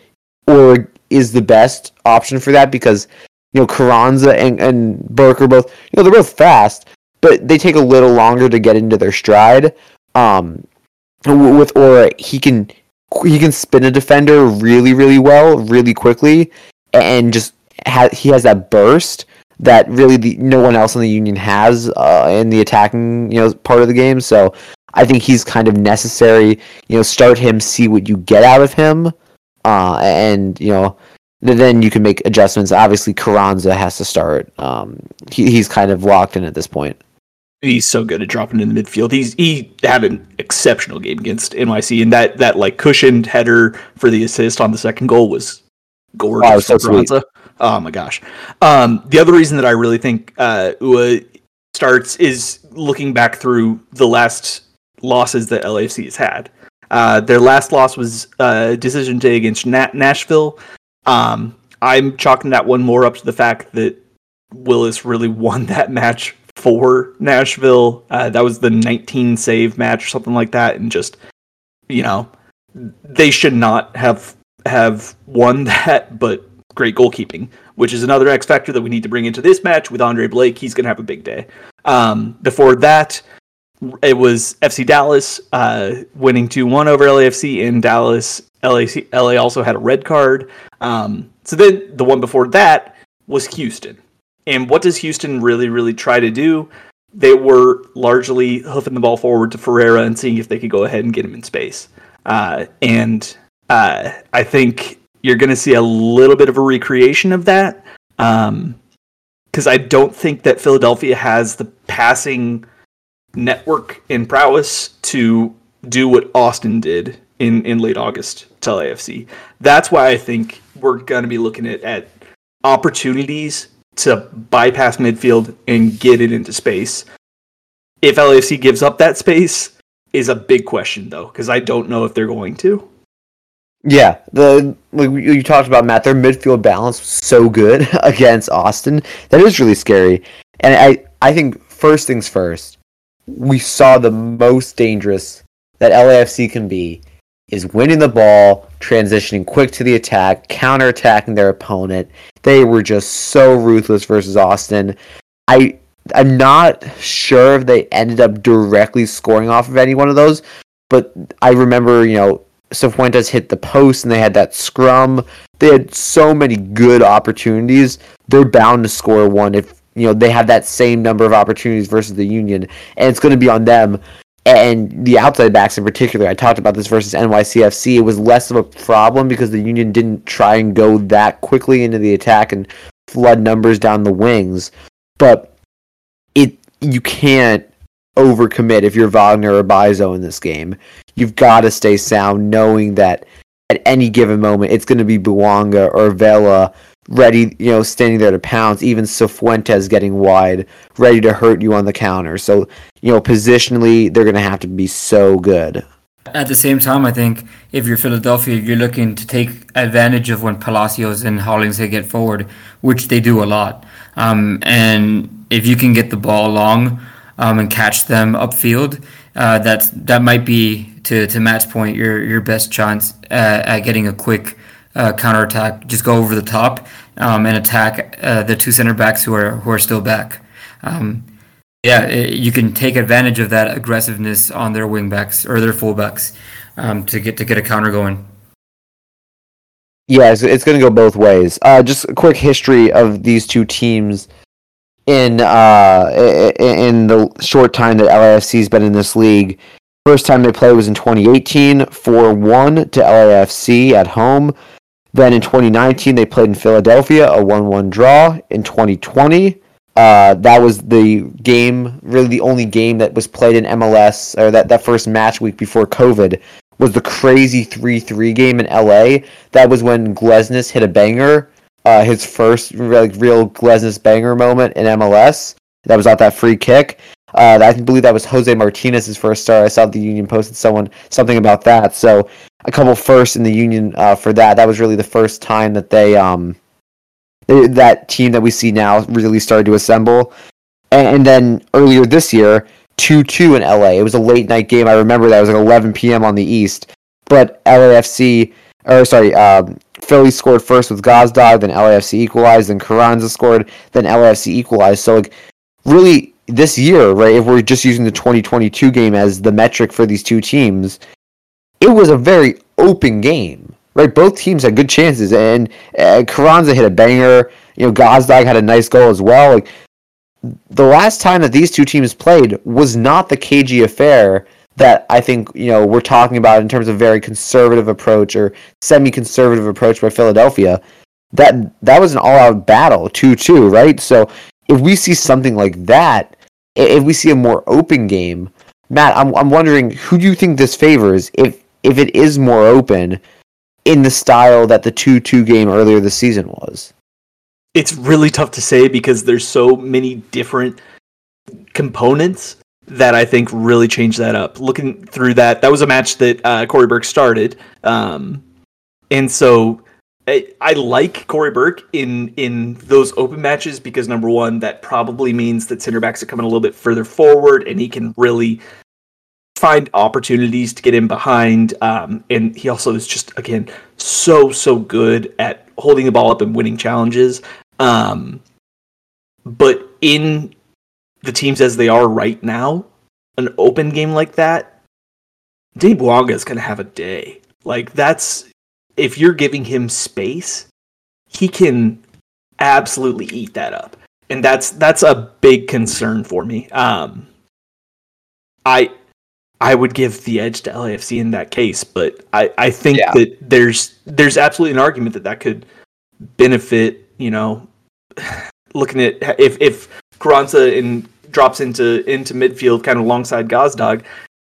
or is the best option for that because you know Carranza and, and Burke are both you know they're both fast but they take a little longer to get into their stride. Um, with Uhre, he can he can spin a defender really really well, really quickly, and just ha- he has that burst that really the, no one else in the union has uh, in the attacking you know part of the game. So I think he's kind of necessary. You know, start him, see what you get out of him, uh, and you know then you can make adjustments. Obviously, Carranza has to start. Um, he, he's kind of locked in at this point. he's so good at dropping in the midfield. He's he had an exceptional game against NYC, and that that like cushioned header for the assist on the second goal was gorgeous. Wow, so Carranza. Oh my gosh. Um, the other reason that I really think uh, Uhre starts is looking back through the last losses that LAFC has had. Uh, their last loss was uh, decision day against Na- Nashville. Um, I'm chalking that one more up to the fact that Willis really <laughs> won that match for Nashville. Uh, that was the 19 save match or something like that, and just you know they should not have have won <laughs> that, but great goalkeeping, which is another X factor that we need to bring into this match with Andre Blake. He's going to have a big day. Um, before that, it was FC Dallas uh, winning 2 1 over LAFC in Dallas. LAC, LA also had a red card. Um, so then the one before that was Houston. And what does Houston really, really try to do? They were largely hoofing the ball forward to Ferreira and seeing if they could go ahead and get him in space. Uh, and uh, I think you're going to see a little bit of a recreation of that. Um, because I don't think that Philadelphia has the passing network and prowess to do what Austin did in, in late August to LAFC. That's why I think we're going to be looking at, at opportunities to bypass midfield and get it into space. If LAFC gives up that space, is a big question though, because I don't know if they're going to. Yeah, the like you talked about Matt, their midfield balance was so good <laughs> against Austin that is really scary. And I I think first things first, we saw the most dangerous that LAFC can be is winning the ball, transitioning quick to the attack, counterattacking their opponent. They were just so ruthless versus Austin. I I'm not sure if they ended up directly scoring off of any one of those, but I remember, you know, Cifuentes hit the post and they had that scrum. They had so many good opportunities. They're bound to score one if you know they have that same number of opportunities versus the Union, and it's going to be on them. And the outside backs in particular, I talked about this versus NYCFC. It was less of a problem because the Union didn't try and go that quickly into the attack and flood numbers down the wings. But it you can't overcommit if you're Wagner or Mbaizo in this game. You've got to stay sound, knowing that at any given moment it's going to be Bouanga or Vela ready, you know, standing there to pounce. Even Cifuentes getting wide, ready to hurt you on the counter. So, you know, positionally, they're going to have to be so good. At the same time, I think if you're Philadelphia, you're looking to take advantage of when Palacios and Hollingshead get forward, which they do a lot. Um, and if you can get the ball long um, and catch them upfield, uh, that's that might be to, to Matt's point your your best chance at, at getting a quick uh, counterattack. Just go over the top um, and attack uh, the two center backs who are who are still back. Um, yeah, it, you can take advantage of that aggressiveness on their wingbacks or their fullbacks um, to get to get a counter going. Yeah, it's, it's going to go both ways. Uh, just a quick history of these two teams in uh, in the short time that LAFC's been in this league. First time they played was in 2018, 4 1 to LAFC at home. Then in 2019, they played in Philadelphia, a 1 1 draw. In 2020, uh, that was the game, really the only game that was played in MLS, or that, that first match week before COVID, was the crazy 3 3 game in LA. That was when Glesnes hit a banger, uh, his first like, real Glesnes banger moment in MLS. That was off that free kick. Uh, I believe that was Jose Martinez's first start. I saw the Union posted someone something about that. So a couple firsts in the Union uh, for that. That was really the first time that they um they, that team that we see now really started to assemble. And, and then earlier this year, two two in LA. It was a late night game. I remember that it was like 11 p.m. on the East. But LAFC or sorry, um, Philly scored first with Gazdag, then LAFC equalized, then Carranza scored, then LAFC equalized. So like really this year, right, if we're just using the 2022 game as the metric for these two teams, it was a very open game, right? Both teams had good chances, and uh, Carranza hit a banger. You know, Gazdag had a nice goal as well. Like the last time that these two teams played was not the KG affair that I think you know we're talking about in terms of very conservative approach or semi-conservative approach by Philadelphia. That that was an all-out battle, two-two, right? So if we see something like that, if we see a more open game, Matt, I'm I'm wondering who do you think this favors if if it is more open in the style that the two two game earlier this season was. It's really tough to say because there's so many different components that I think really changed that up. Looking through that, that was a match that uh, Cory Burke started, um, and so I, I, like Cory Burke in in those open matches because number one, that probably means that center backs are coming a little bit further forward, and he can really find opportunities to get in behind. Um, and he also is just again so so good at holding the ball up and winning challenges. Um, but in the teams as they are right now, an open game like that, Denis Bouanga is going to have a day. Like that's if you're giving him space, he can absolutely eat that up, and that's that's a big concern for me. Um, I I would give the edge to LAFC in that case, but I I think yeah. that there's there's absolutely an argument that that could benefit you know <sighs> looking at if if Carranza in drops into into midfield kind of alongside Gazdag,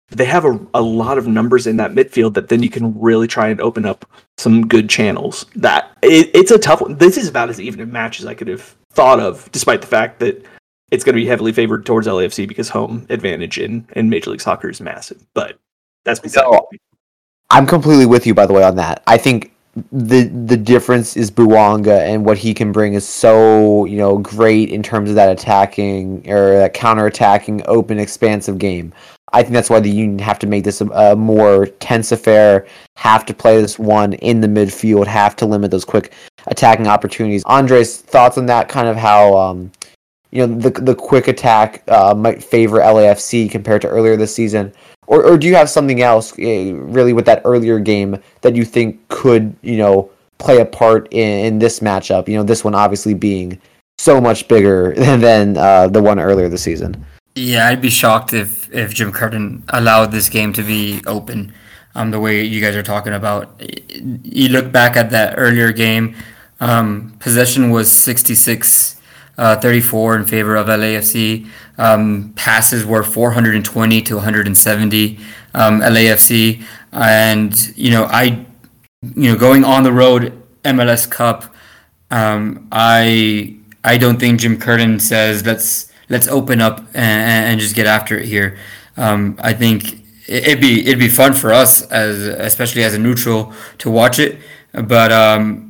they have a, a lot of numbers in that midfield that then you can really try and open up some good channels. That it, it's a tough one. This is about as even a match as I could have thought of, despite the fact that it's going to be heavily favored towards LAFC because home advantage in, in Major League Soccer is massive. But that's beside No. I'm completely with you, by the way, on that. I think the the difference is Bouanga and what he can bring is so you know great in terms of that attacking or that counter attacking, open, expansive game. I think that's why the Union have to make this a, a more tense affair. Have to play this one in the midfield. Have to limit those quick attacking opportunities. Andres, thoughts on that? Kind of how um, you know the the quick attack uh, might favor LAFC compared to earlier this season, or or do you have something else eh, really with that earlier game that you think could you know play a part in, in this matchup? You know, this one obviously being so much bigger <laughs> than, than uh, the one earlier this season. Yeah, I'd be shocked if if Jim Curtin allowed this game to be open. Um, the way you guys are talking about, you look back at that earlier game. Um, possession was 66, uh, 34 in favor of LAFC. Um, passes were 420 to 170 um, LAFC, and you know I, you know, going on the road MLS Cup, um, I I don't think Jim Curtin says let's let's open up and, and just get after it here. Um, I think it- it'd be it'd be fun for us as especially as a neutral to watch it, but um,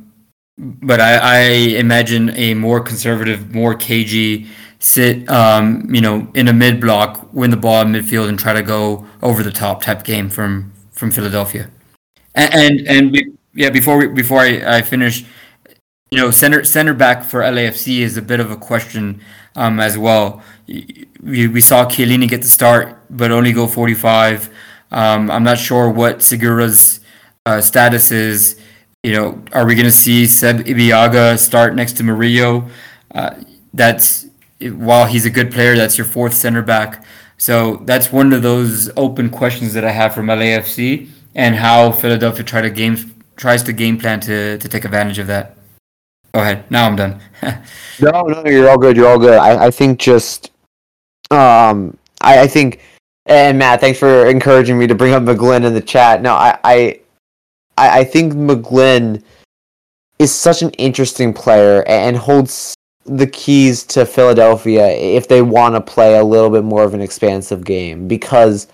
but I, I imagine a more conservative, more cagey sit, um, you know, in a mid block, win the ball in midfield, and try to go over the top type game from from Philadelphia. And and, and be, yeah, before we, before I, I finish, you know, center center back for LAFC is a bit of a question um, as well. We, we saw Chiellini get the start, but only go 45. Um, I'm not sure what Segura's uh, status is. You know, are we going to see Seb Ibeagha start next to Murillo? Uh, that's while he's a good player, that's your fourth center back. So that's one of those open questions that I have from LAFC and how Philadelphia try to game tries to game plan to, to take advantage of that. Go ahead. Now I'm done. <laughs> No, no, you're all good. You're all good. I, I think just, um, I, I think, and Matt, thanks for encouraging me to bring up McGlynn in the chat. No, I, I, I I think McGlynn is such an interesting player and holds the keys to Philadelphia if they want to play a little bit more of an expansive game. Because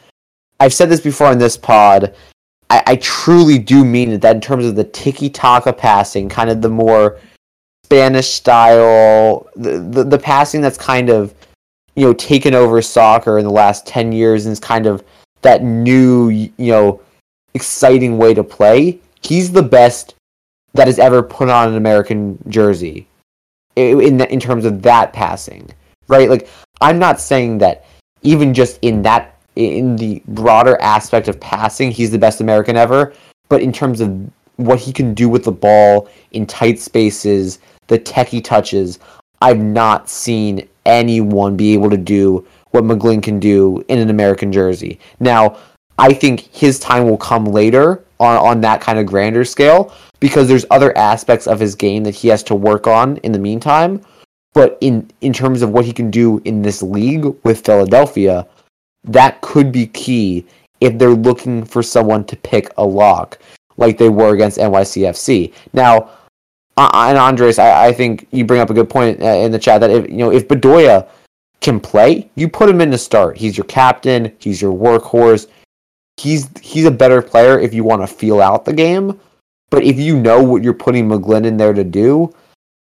I've said this before in this pod, I, I truly do mean it. That in terms of the tiki taka passing, kind of the more Spanish style, the, the the passing that's kind of you know taken over soccer in the last ten years and is kind of that new you know exciting way to play. He's the best that has ever put on an American jersey in in terms of that passing, right? Like I'm not saying that even just in that in the broader aspect of passing, he's the best American ever, but in terms of what he can do with the ball in tight spaces, the techie touches, I've not seen anyone be able to do what McGlynn can do in an American jersey. Now, I think his time will come later on, on that kind of grander scale because there's other aspects of his game that he has to work on in the meantime. But in, in terms of what he can do in this league with Philadelphia, that could be key if they're looking for someone to pick a lock like they were against NYCFC. Now, and Andres, I, I think you bring up a good point uh, in the chat that if you know if Bedoya can play, you put him in to start. He's your captain. He's your workhorse. He's he's a better player if you want to feel out the game. But if you know what you're putting McGlynn in there to do,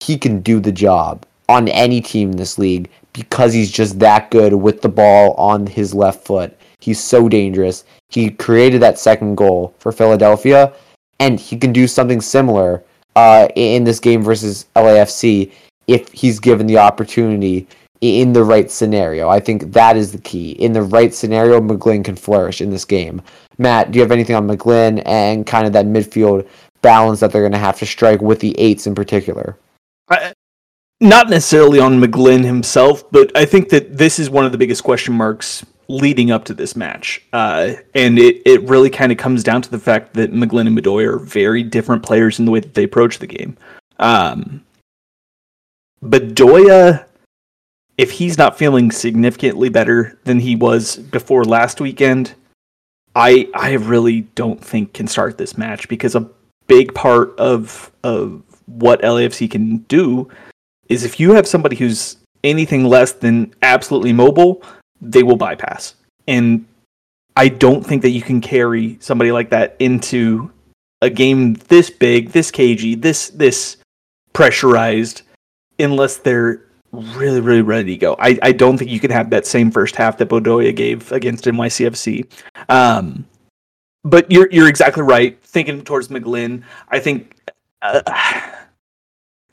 he can do the job on any team in this league because he's just that good with the ball on his left foot. He's so dangerous. He created that second goal for Philadelphia, and he can do something similar uh, in this game versus LAFC if he's given the opportunity in the right scenario. I think that is the key. In the right scenario, McGlynn can flourish in this game. Matt, do you have anything on McGlynn and kind of that midfield balance that they're going to have to strike with the eights in particular? I, not necessarily on McGlynn himself, but I think that this is one of the biggest question marks leading up to this match. Uh, and it, it really kind of comes down to the fact that McGlynn and Bedoya are very different players in the way that they approach the game. Um, Bedoya, if he's not feeling significantly better than he was before last weekend, I I really don't think can start this match because a big part of of what LAFC can do is if you have somebody who's anything less than absolutely mobile, they will bypass. And I don't think that you can carry somebody like that into a game this big, this cagey, this this pressurized unless they're really, really ready to go. I, I don't think you can have that same first half that Bedoya gave against NYCFC. Um, but you're you're exactly right. Thinking towards McGlynn, I think uh, <sighs>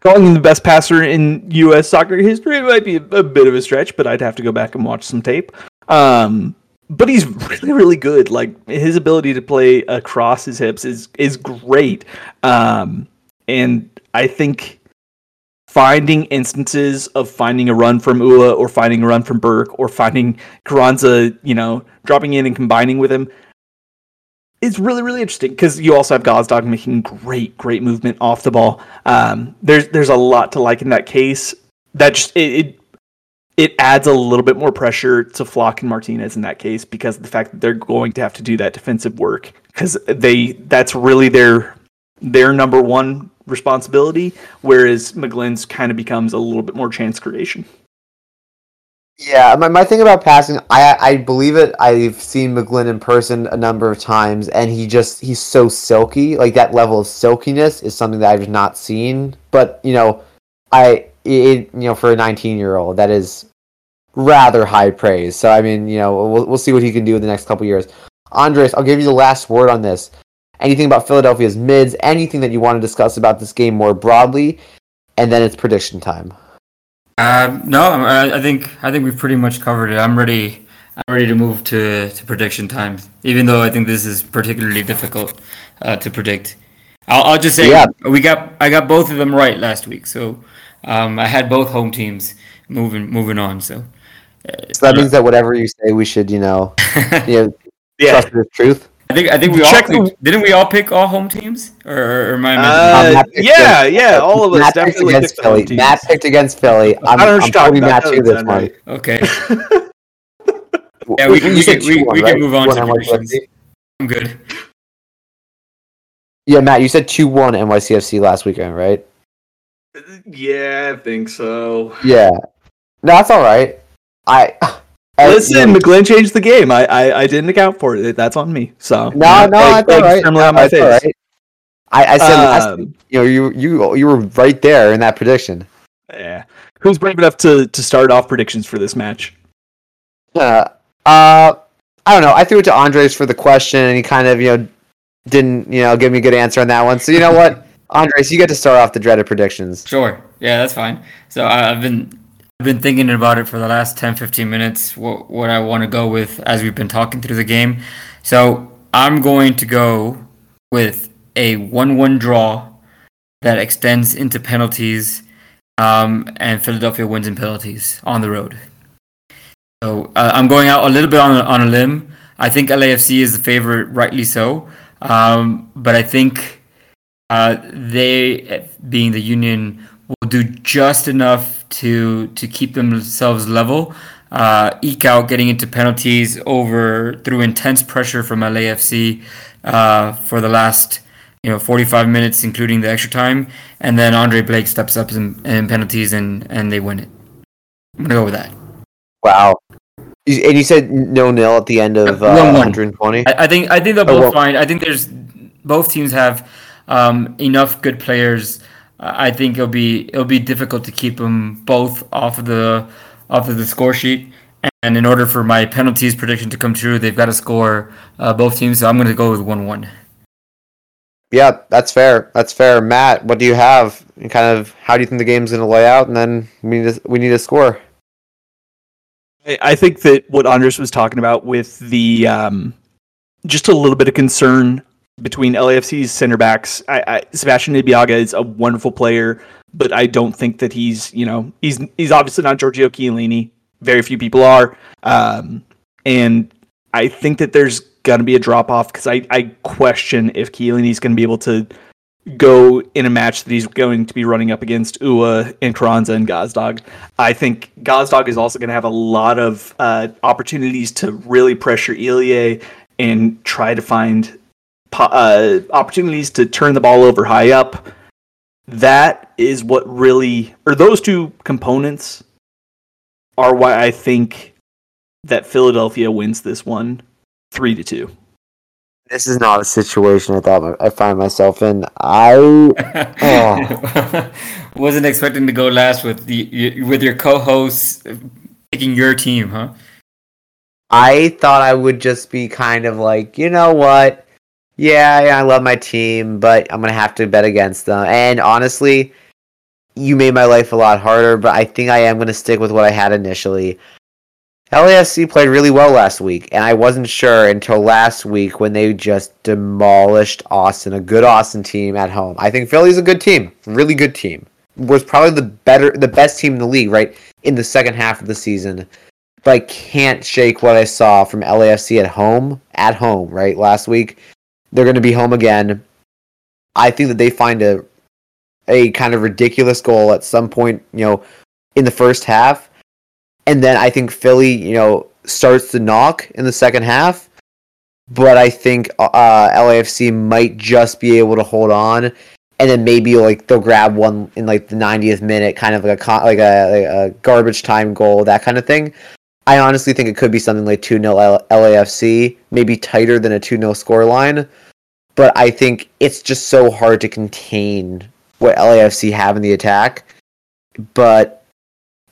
calling him the best passer in U.S. soccer history might be a, a, bit of a stretch, but I'd have to go back and watch some tape. Um, but he's <laughs> really, really good. Like his ability to play across his hips is is great. Um, and I think finding instances of finding a run from Uhre or finding a run from Burke or finding Carranza, you know, dropping in and combining with him is really really interesting because you also have Gazdag making great great movement off the ball. Um, there's there's a lot to like in that case. That just it, it it adds a little bit more pressure to Flach and Martinez in that case because of the fact that they're going to have to do that defensive work because they that's really their their number one responsibility, whereas McGlynn's kind of becomes a little bit more chance creation. Yeah, my, my thing about passing, I I believe it. I've seen McGlynn in person a number of times, and he just he's so silky. Like that level of silkiness is something that I've not seen. But you know, I it, you know for a 19 year old that is rather high praise. So I mean, you know, we'll we'll see what he can do in the next couple years. Andres, I'll give you the last word on this anything about Philadelphia's mids, anything that you want to discuss about this game more broadly, and then it's prediction time. Uh, no, I, I think I think we've pretty much covered it. I'm ready. I'm ready to move to, to prediction time, even though I think this is particularly difficult uh, to predict. I'll, I'll just say yeah. we got I got both of them right last week, so um, I had both home teams moving moving on. So, uh, so that means that whatever you say, we should you know, <laughs> you know yeah. trust the truth. I think I think we Check all picked, didn't we all pick all home teams or, or am I? Uh, yeah, against, yeah, all of us Matt definitely picked against Philly. Matt picked against Philly. I'm, I don't know I'm Matt too this one. Okay. <laughs> yeah, we, can, we, can, we, we can move on to predictions. I'm good. Yeah, Matt, you said two one NYCFC last weekend, right? Yeah, I think so. Yeah, no, that's all right. I Listen, you know, McGlynn changed the game. I, I, I didn't account for it. That's on me. So no, no, that's all right. No, on my face. Right. I, I said um, you know you you you were right there in that prediction. Yeah. Who's brave enough to to start off predictions for this match? Uh, uh, I don't know. I threw it to Andres for the question, and he kind of you know didn't you know give me a good answer on that one. So you know what, <laughs> Andres, you get to start off the dreaded predictions. Sure. Yeah, that's fine. So I've been I've been thinking about it for the last 10, 15 minutes, what, what I want to go with as we've been talking through the game. So I'm going to go with a 1 1 draw that extends into penalties, um, and Philadelphia wins in penalties on the road. So uh, I'm going out a little bit on a, on a limb. I think LAFC is the favorite, rightly so. Um, but I think uh, they, being the Union, will do just enough to to keep themselves level, uh, eke out getting into penalties over through intense pressure from LAFC uh, for the last you know 45 minutes, including the extra time, and then Andre Blake steps up in, in penalties and and they win it. I'm gonna go with that. Wow. And you said no nil at the end of uh, 120. I, I, think I think they'll oh, both oh, fine. I think there's both teams have um, enough good players I think it'll be it'll be difficult to keep them both off of the off of the score sheet. And in order for my penalties prediction to come true, they've got to score uh, both teams. So I'm going to go with one-one. Yeah, that's fair. That's fair. Matt, what do you have? And kind of how do you think the game's going to lay out? And then we need to, we need a score. I think that what Andres was talking about with the um, just a little bit of concern between LAFC's center backs. I, I, Sebastian Ibeagha is a wonderful player, but I don't think that he's you know he's he's obviously not Giorgio Chiellini. Very few people are, um, and I think that there's going to be a drop off because I, I question if Chiellini's going to be able to go in a match that he's going to be running up against Uhre and Carranza and Gazdag. I think Gazdag is also going to have a lot of uh, opportunities to really pressure Ilie and try to find uh, opportunities to turn the ball over high up. That is what really, or those two components are why I think that Philadelphia wins this one three to two. This is not a situation I thought I find myself in. I oh. <laughs> wasn't expecting to go last with the with your co-host picking your team, huh? I thought I would just be kind of like, you know what? Yeah, I love my team, but I'm gonna have to bet against them. And honestly, you made my life a lot harder, but I think I am gonna stick with what I had initially. LAFC played really well last week, and I wasn't sure until last week when they just demolished Austin, a good Austin team at home. I think Philly's a good team, really good team. Was probably the better, the best team in the league, right in the second half of the season. But I can't shake what I saw from LAFC at home, at home, right last week. They're going to be home again. I think that they find a a kind of ridiculous goal at some point, you know, in the first half and then I think Philly, you know, starts to knock in the second half. But I think uh, LAFC might just be able to hold on, and then maybe like they'll grab one in like the 90th minute, kind of like a like a, like a garbage time goal, that kind of thing. I honestly think it could be something like 2 0 LAFC, maybe tighter than a 2 0 scoreline. But I think it's just so hard to contain what LAFC have in the attack. But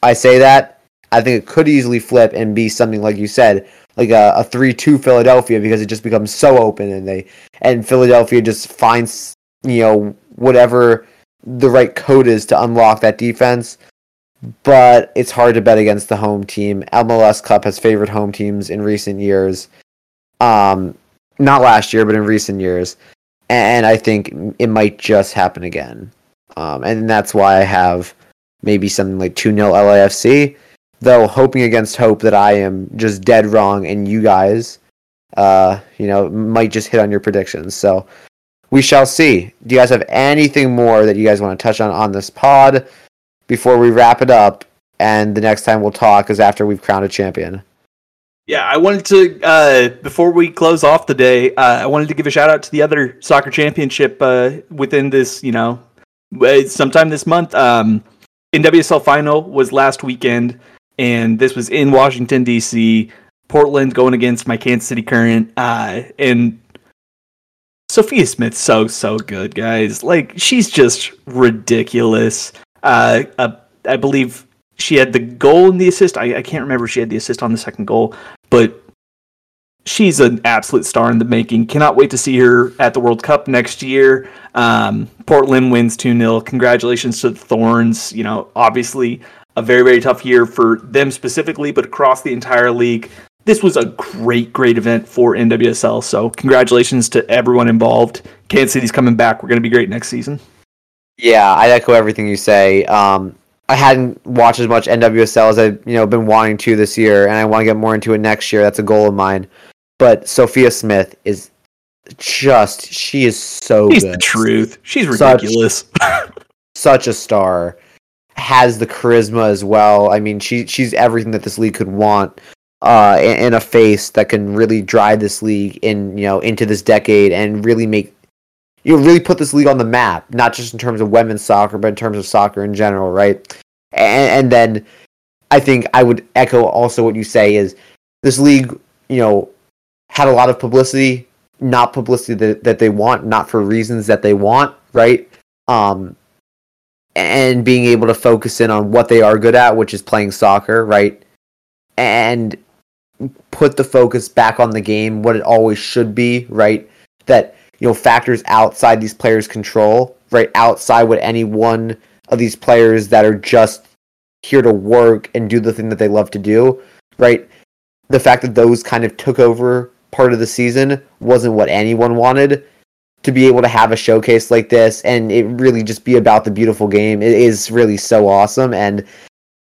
I say that I think it could easily flip and be something like you said, like a, a three-two Philadelphia because it just becomes so open and they and Philadelphia just finds you know whatever the right code is to unlock that defense. But it's hard to bet against the home team. MLS Cup has favored home teams in recent years. Um, not last year, but in recent years, and I think it might just happen again. Um, and that's why I have maybe something like 2 0 LAFC though hoping against hope that I am just dead wrong and you guys, uh, you know, might just hit on your predictions. So we shall see. Do you guys have anything more that you guys want to touch on on this pod before we wrap it up? And the next time we'll talk is after we've crowned a champion. Yeah, I wanted to uh, before we close off the day. Uh, I wanted to give a shout out to the other soccer championship uh, within this, you know, uh, sometime this month. Um, NWSL final was last weekend and this was in Washington D.C. Portland going against my Kansas City Current, uh, and Sophia Smith's so so good, guys. Like she's just ridiculous. Uh, I believe she had the goal and the assist. I, I can't remember she had the assist on the second goal, but she's an absolute star in the making. Cannot wait to see her at the World Cup next year. Um, Portland wins 2 0. Congratulations to the Thorns. You know, obviously a very, very tough year for them specifically, but across the entire league. This was a great, great event for NWSL. So, congratulations to everyone involved. Kansas City's coming back. We're going to be great next season. Yeah, I echo everything you say. Um, I hadn't watched as much NWSL as I've you know been wanting to this year, and I want to get more into it next year. That's a goal of mine. But Sophia Smith is just she is so She's good. the truth. She's ridiculous. Such, <laughs> such a star has the charisma as well. I mean, she she's everything that this league could want. Uh, in, in a face that can really drive this league in you know into this decade and really make you know really put this league on the map, not just in terms of women's soccer, but in terms of soccer in general, right? And, and then I think I would echo also what you say is this league, you know, had a lot of publicity, not publicity that, that they want, not for reasons that they want, right? Um, and being able to focus in on what they are good at, which is playing soccer, right? And put the focus back on the game, what it always should be, right? That, you know, factors outside these players' control, right? Outside what any one of these players that are just here to work and do the thing that they love to do, right? The fact that those kind of took over part of the season wasn't what anyone wanted to be able to have a showcase like this and it really just be about the beautiful game it is really so awesome and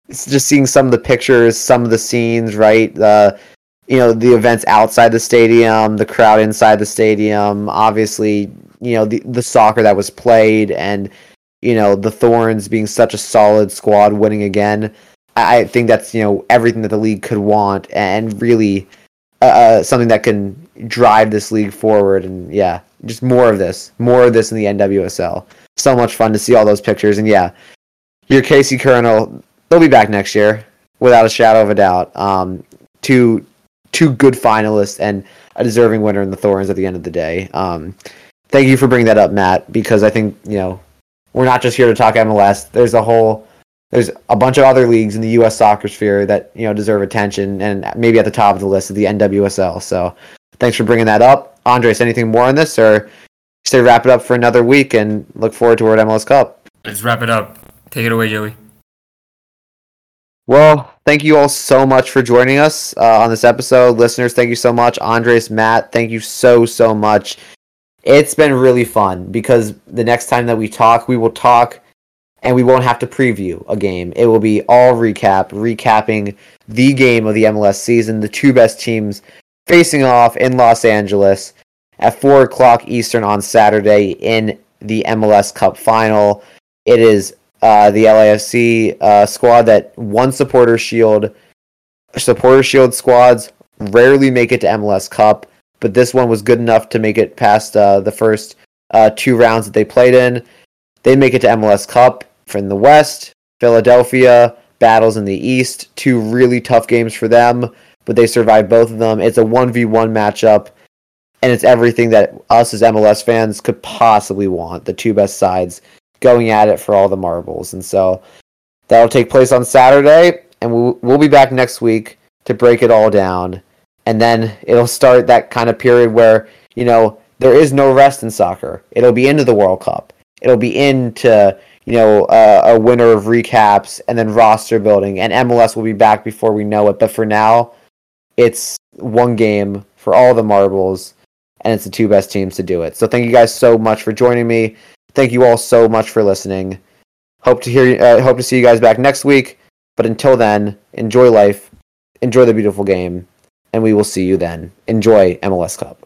it's just seeing some of the pictures some of the scenes right the you know the events outside the stadium the crowd inside the stadium obviously you know the the soccer that was played and you know the thorns being such a solid squad winning again i think that's you know everything that the league could want and really uh, uh something that can drive this league forward. And yeah, just more of this, more of this in the NWSL. So much fun to see all those pictures. And yeah, your KC Current, they'll be back next year without a shadow of a doubt. Um, two two good finalists and a deserving winner in the Thorns at the end of the day. Um, thank you for bringing that up, Matt, because I think you know we're not just here to talk MLS. There's a whole there's a bunch of other leagues in the U.S. soccer sphere that you know deserve attention, and maybe at the top of the list is the NWSL. So, thanks for bringing that up, Andres. Anything more on this, or should say wrap it up for another week and look forward to World MLS Cup? Let's wrap it up. Take it away, Joey. Well, thank you all so much for joining us uh, on this episode, listeners. Thank you so much, Andres, Matt. Thank you so so much. It's been really fun because the next time that we talk, we will talk and we won't have to preview a game. It will be all recap, recapping the game of the MLS season, the two best teams facing off in Los Angeles at 4 o'clock Eastern on Saturday in the MLS Cup final. It is uh, the LAFC uh, squad that won Supporter Shield. Supporter Shield squads rarely make it to MLS Cup, but this one was good enough to make it past uh, the first uh, two rounds that they played in. They make it to MLS Cup from the West. Philadelphia battles in the East. Two really tough games for them, but they survived both of them. It's a 1v1 matchup, and it's everything that us as MLS fans could possibly want. The two best sides going at it for all the marbles. And so that'll take place on Saturday, and we'll, we'll be back next week to break it all down. And then it'll start that kind of period where, you know, there is no rest in soccer. It'll be into the World Cup. It'll be into, you know, uh, a winter of recaps and then roster building. And MLS will be back before we know it. But for now, it's one game for all the marbles, and it's the two best teams to do it. So thank you guys so much for joining me. Thank you all so much for listening. Hope to hear. Uh, hope to see you guys back next week. But until then, enjoy life, enjoy the beautiful game, and we will see you then. Enjoy MLS Cup.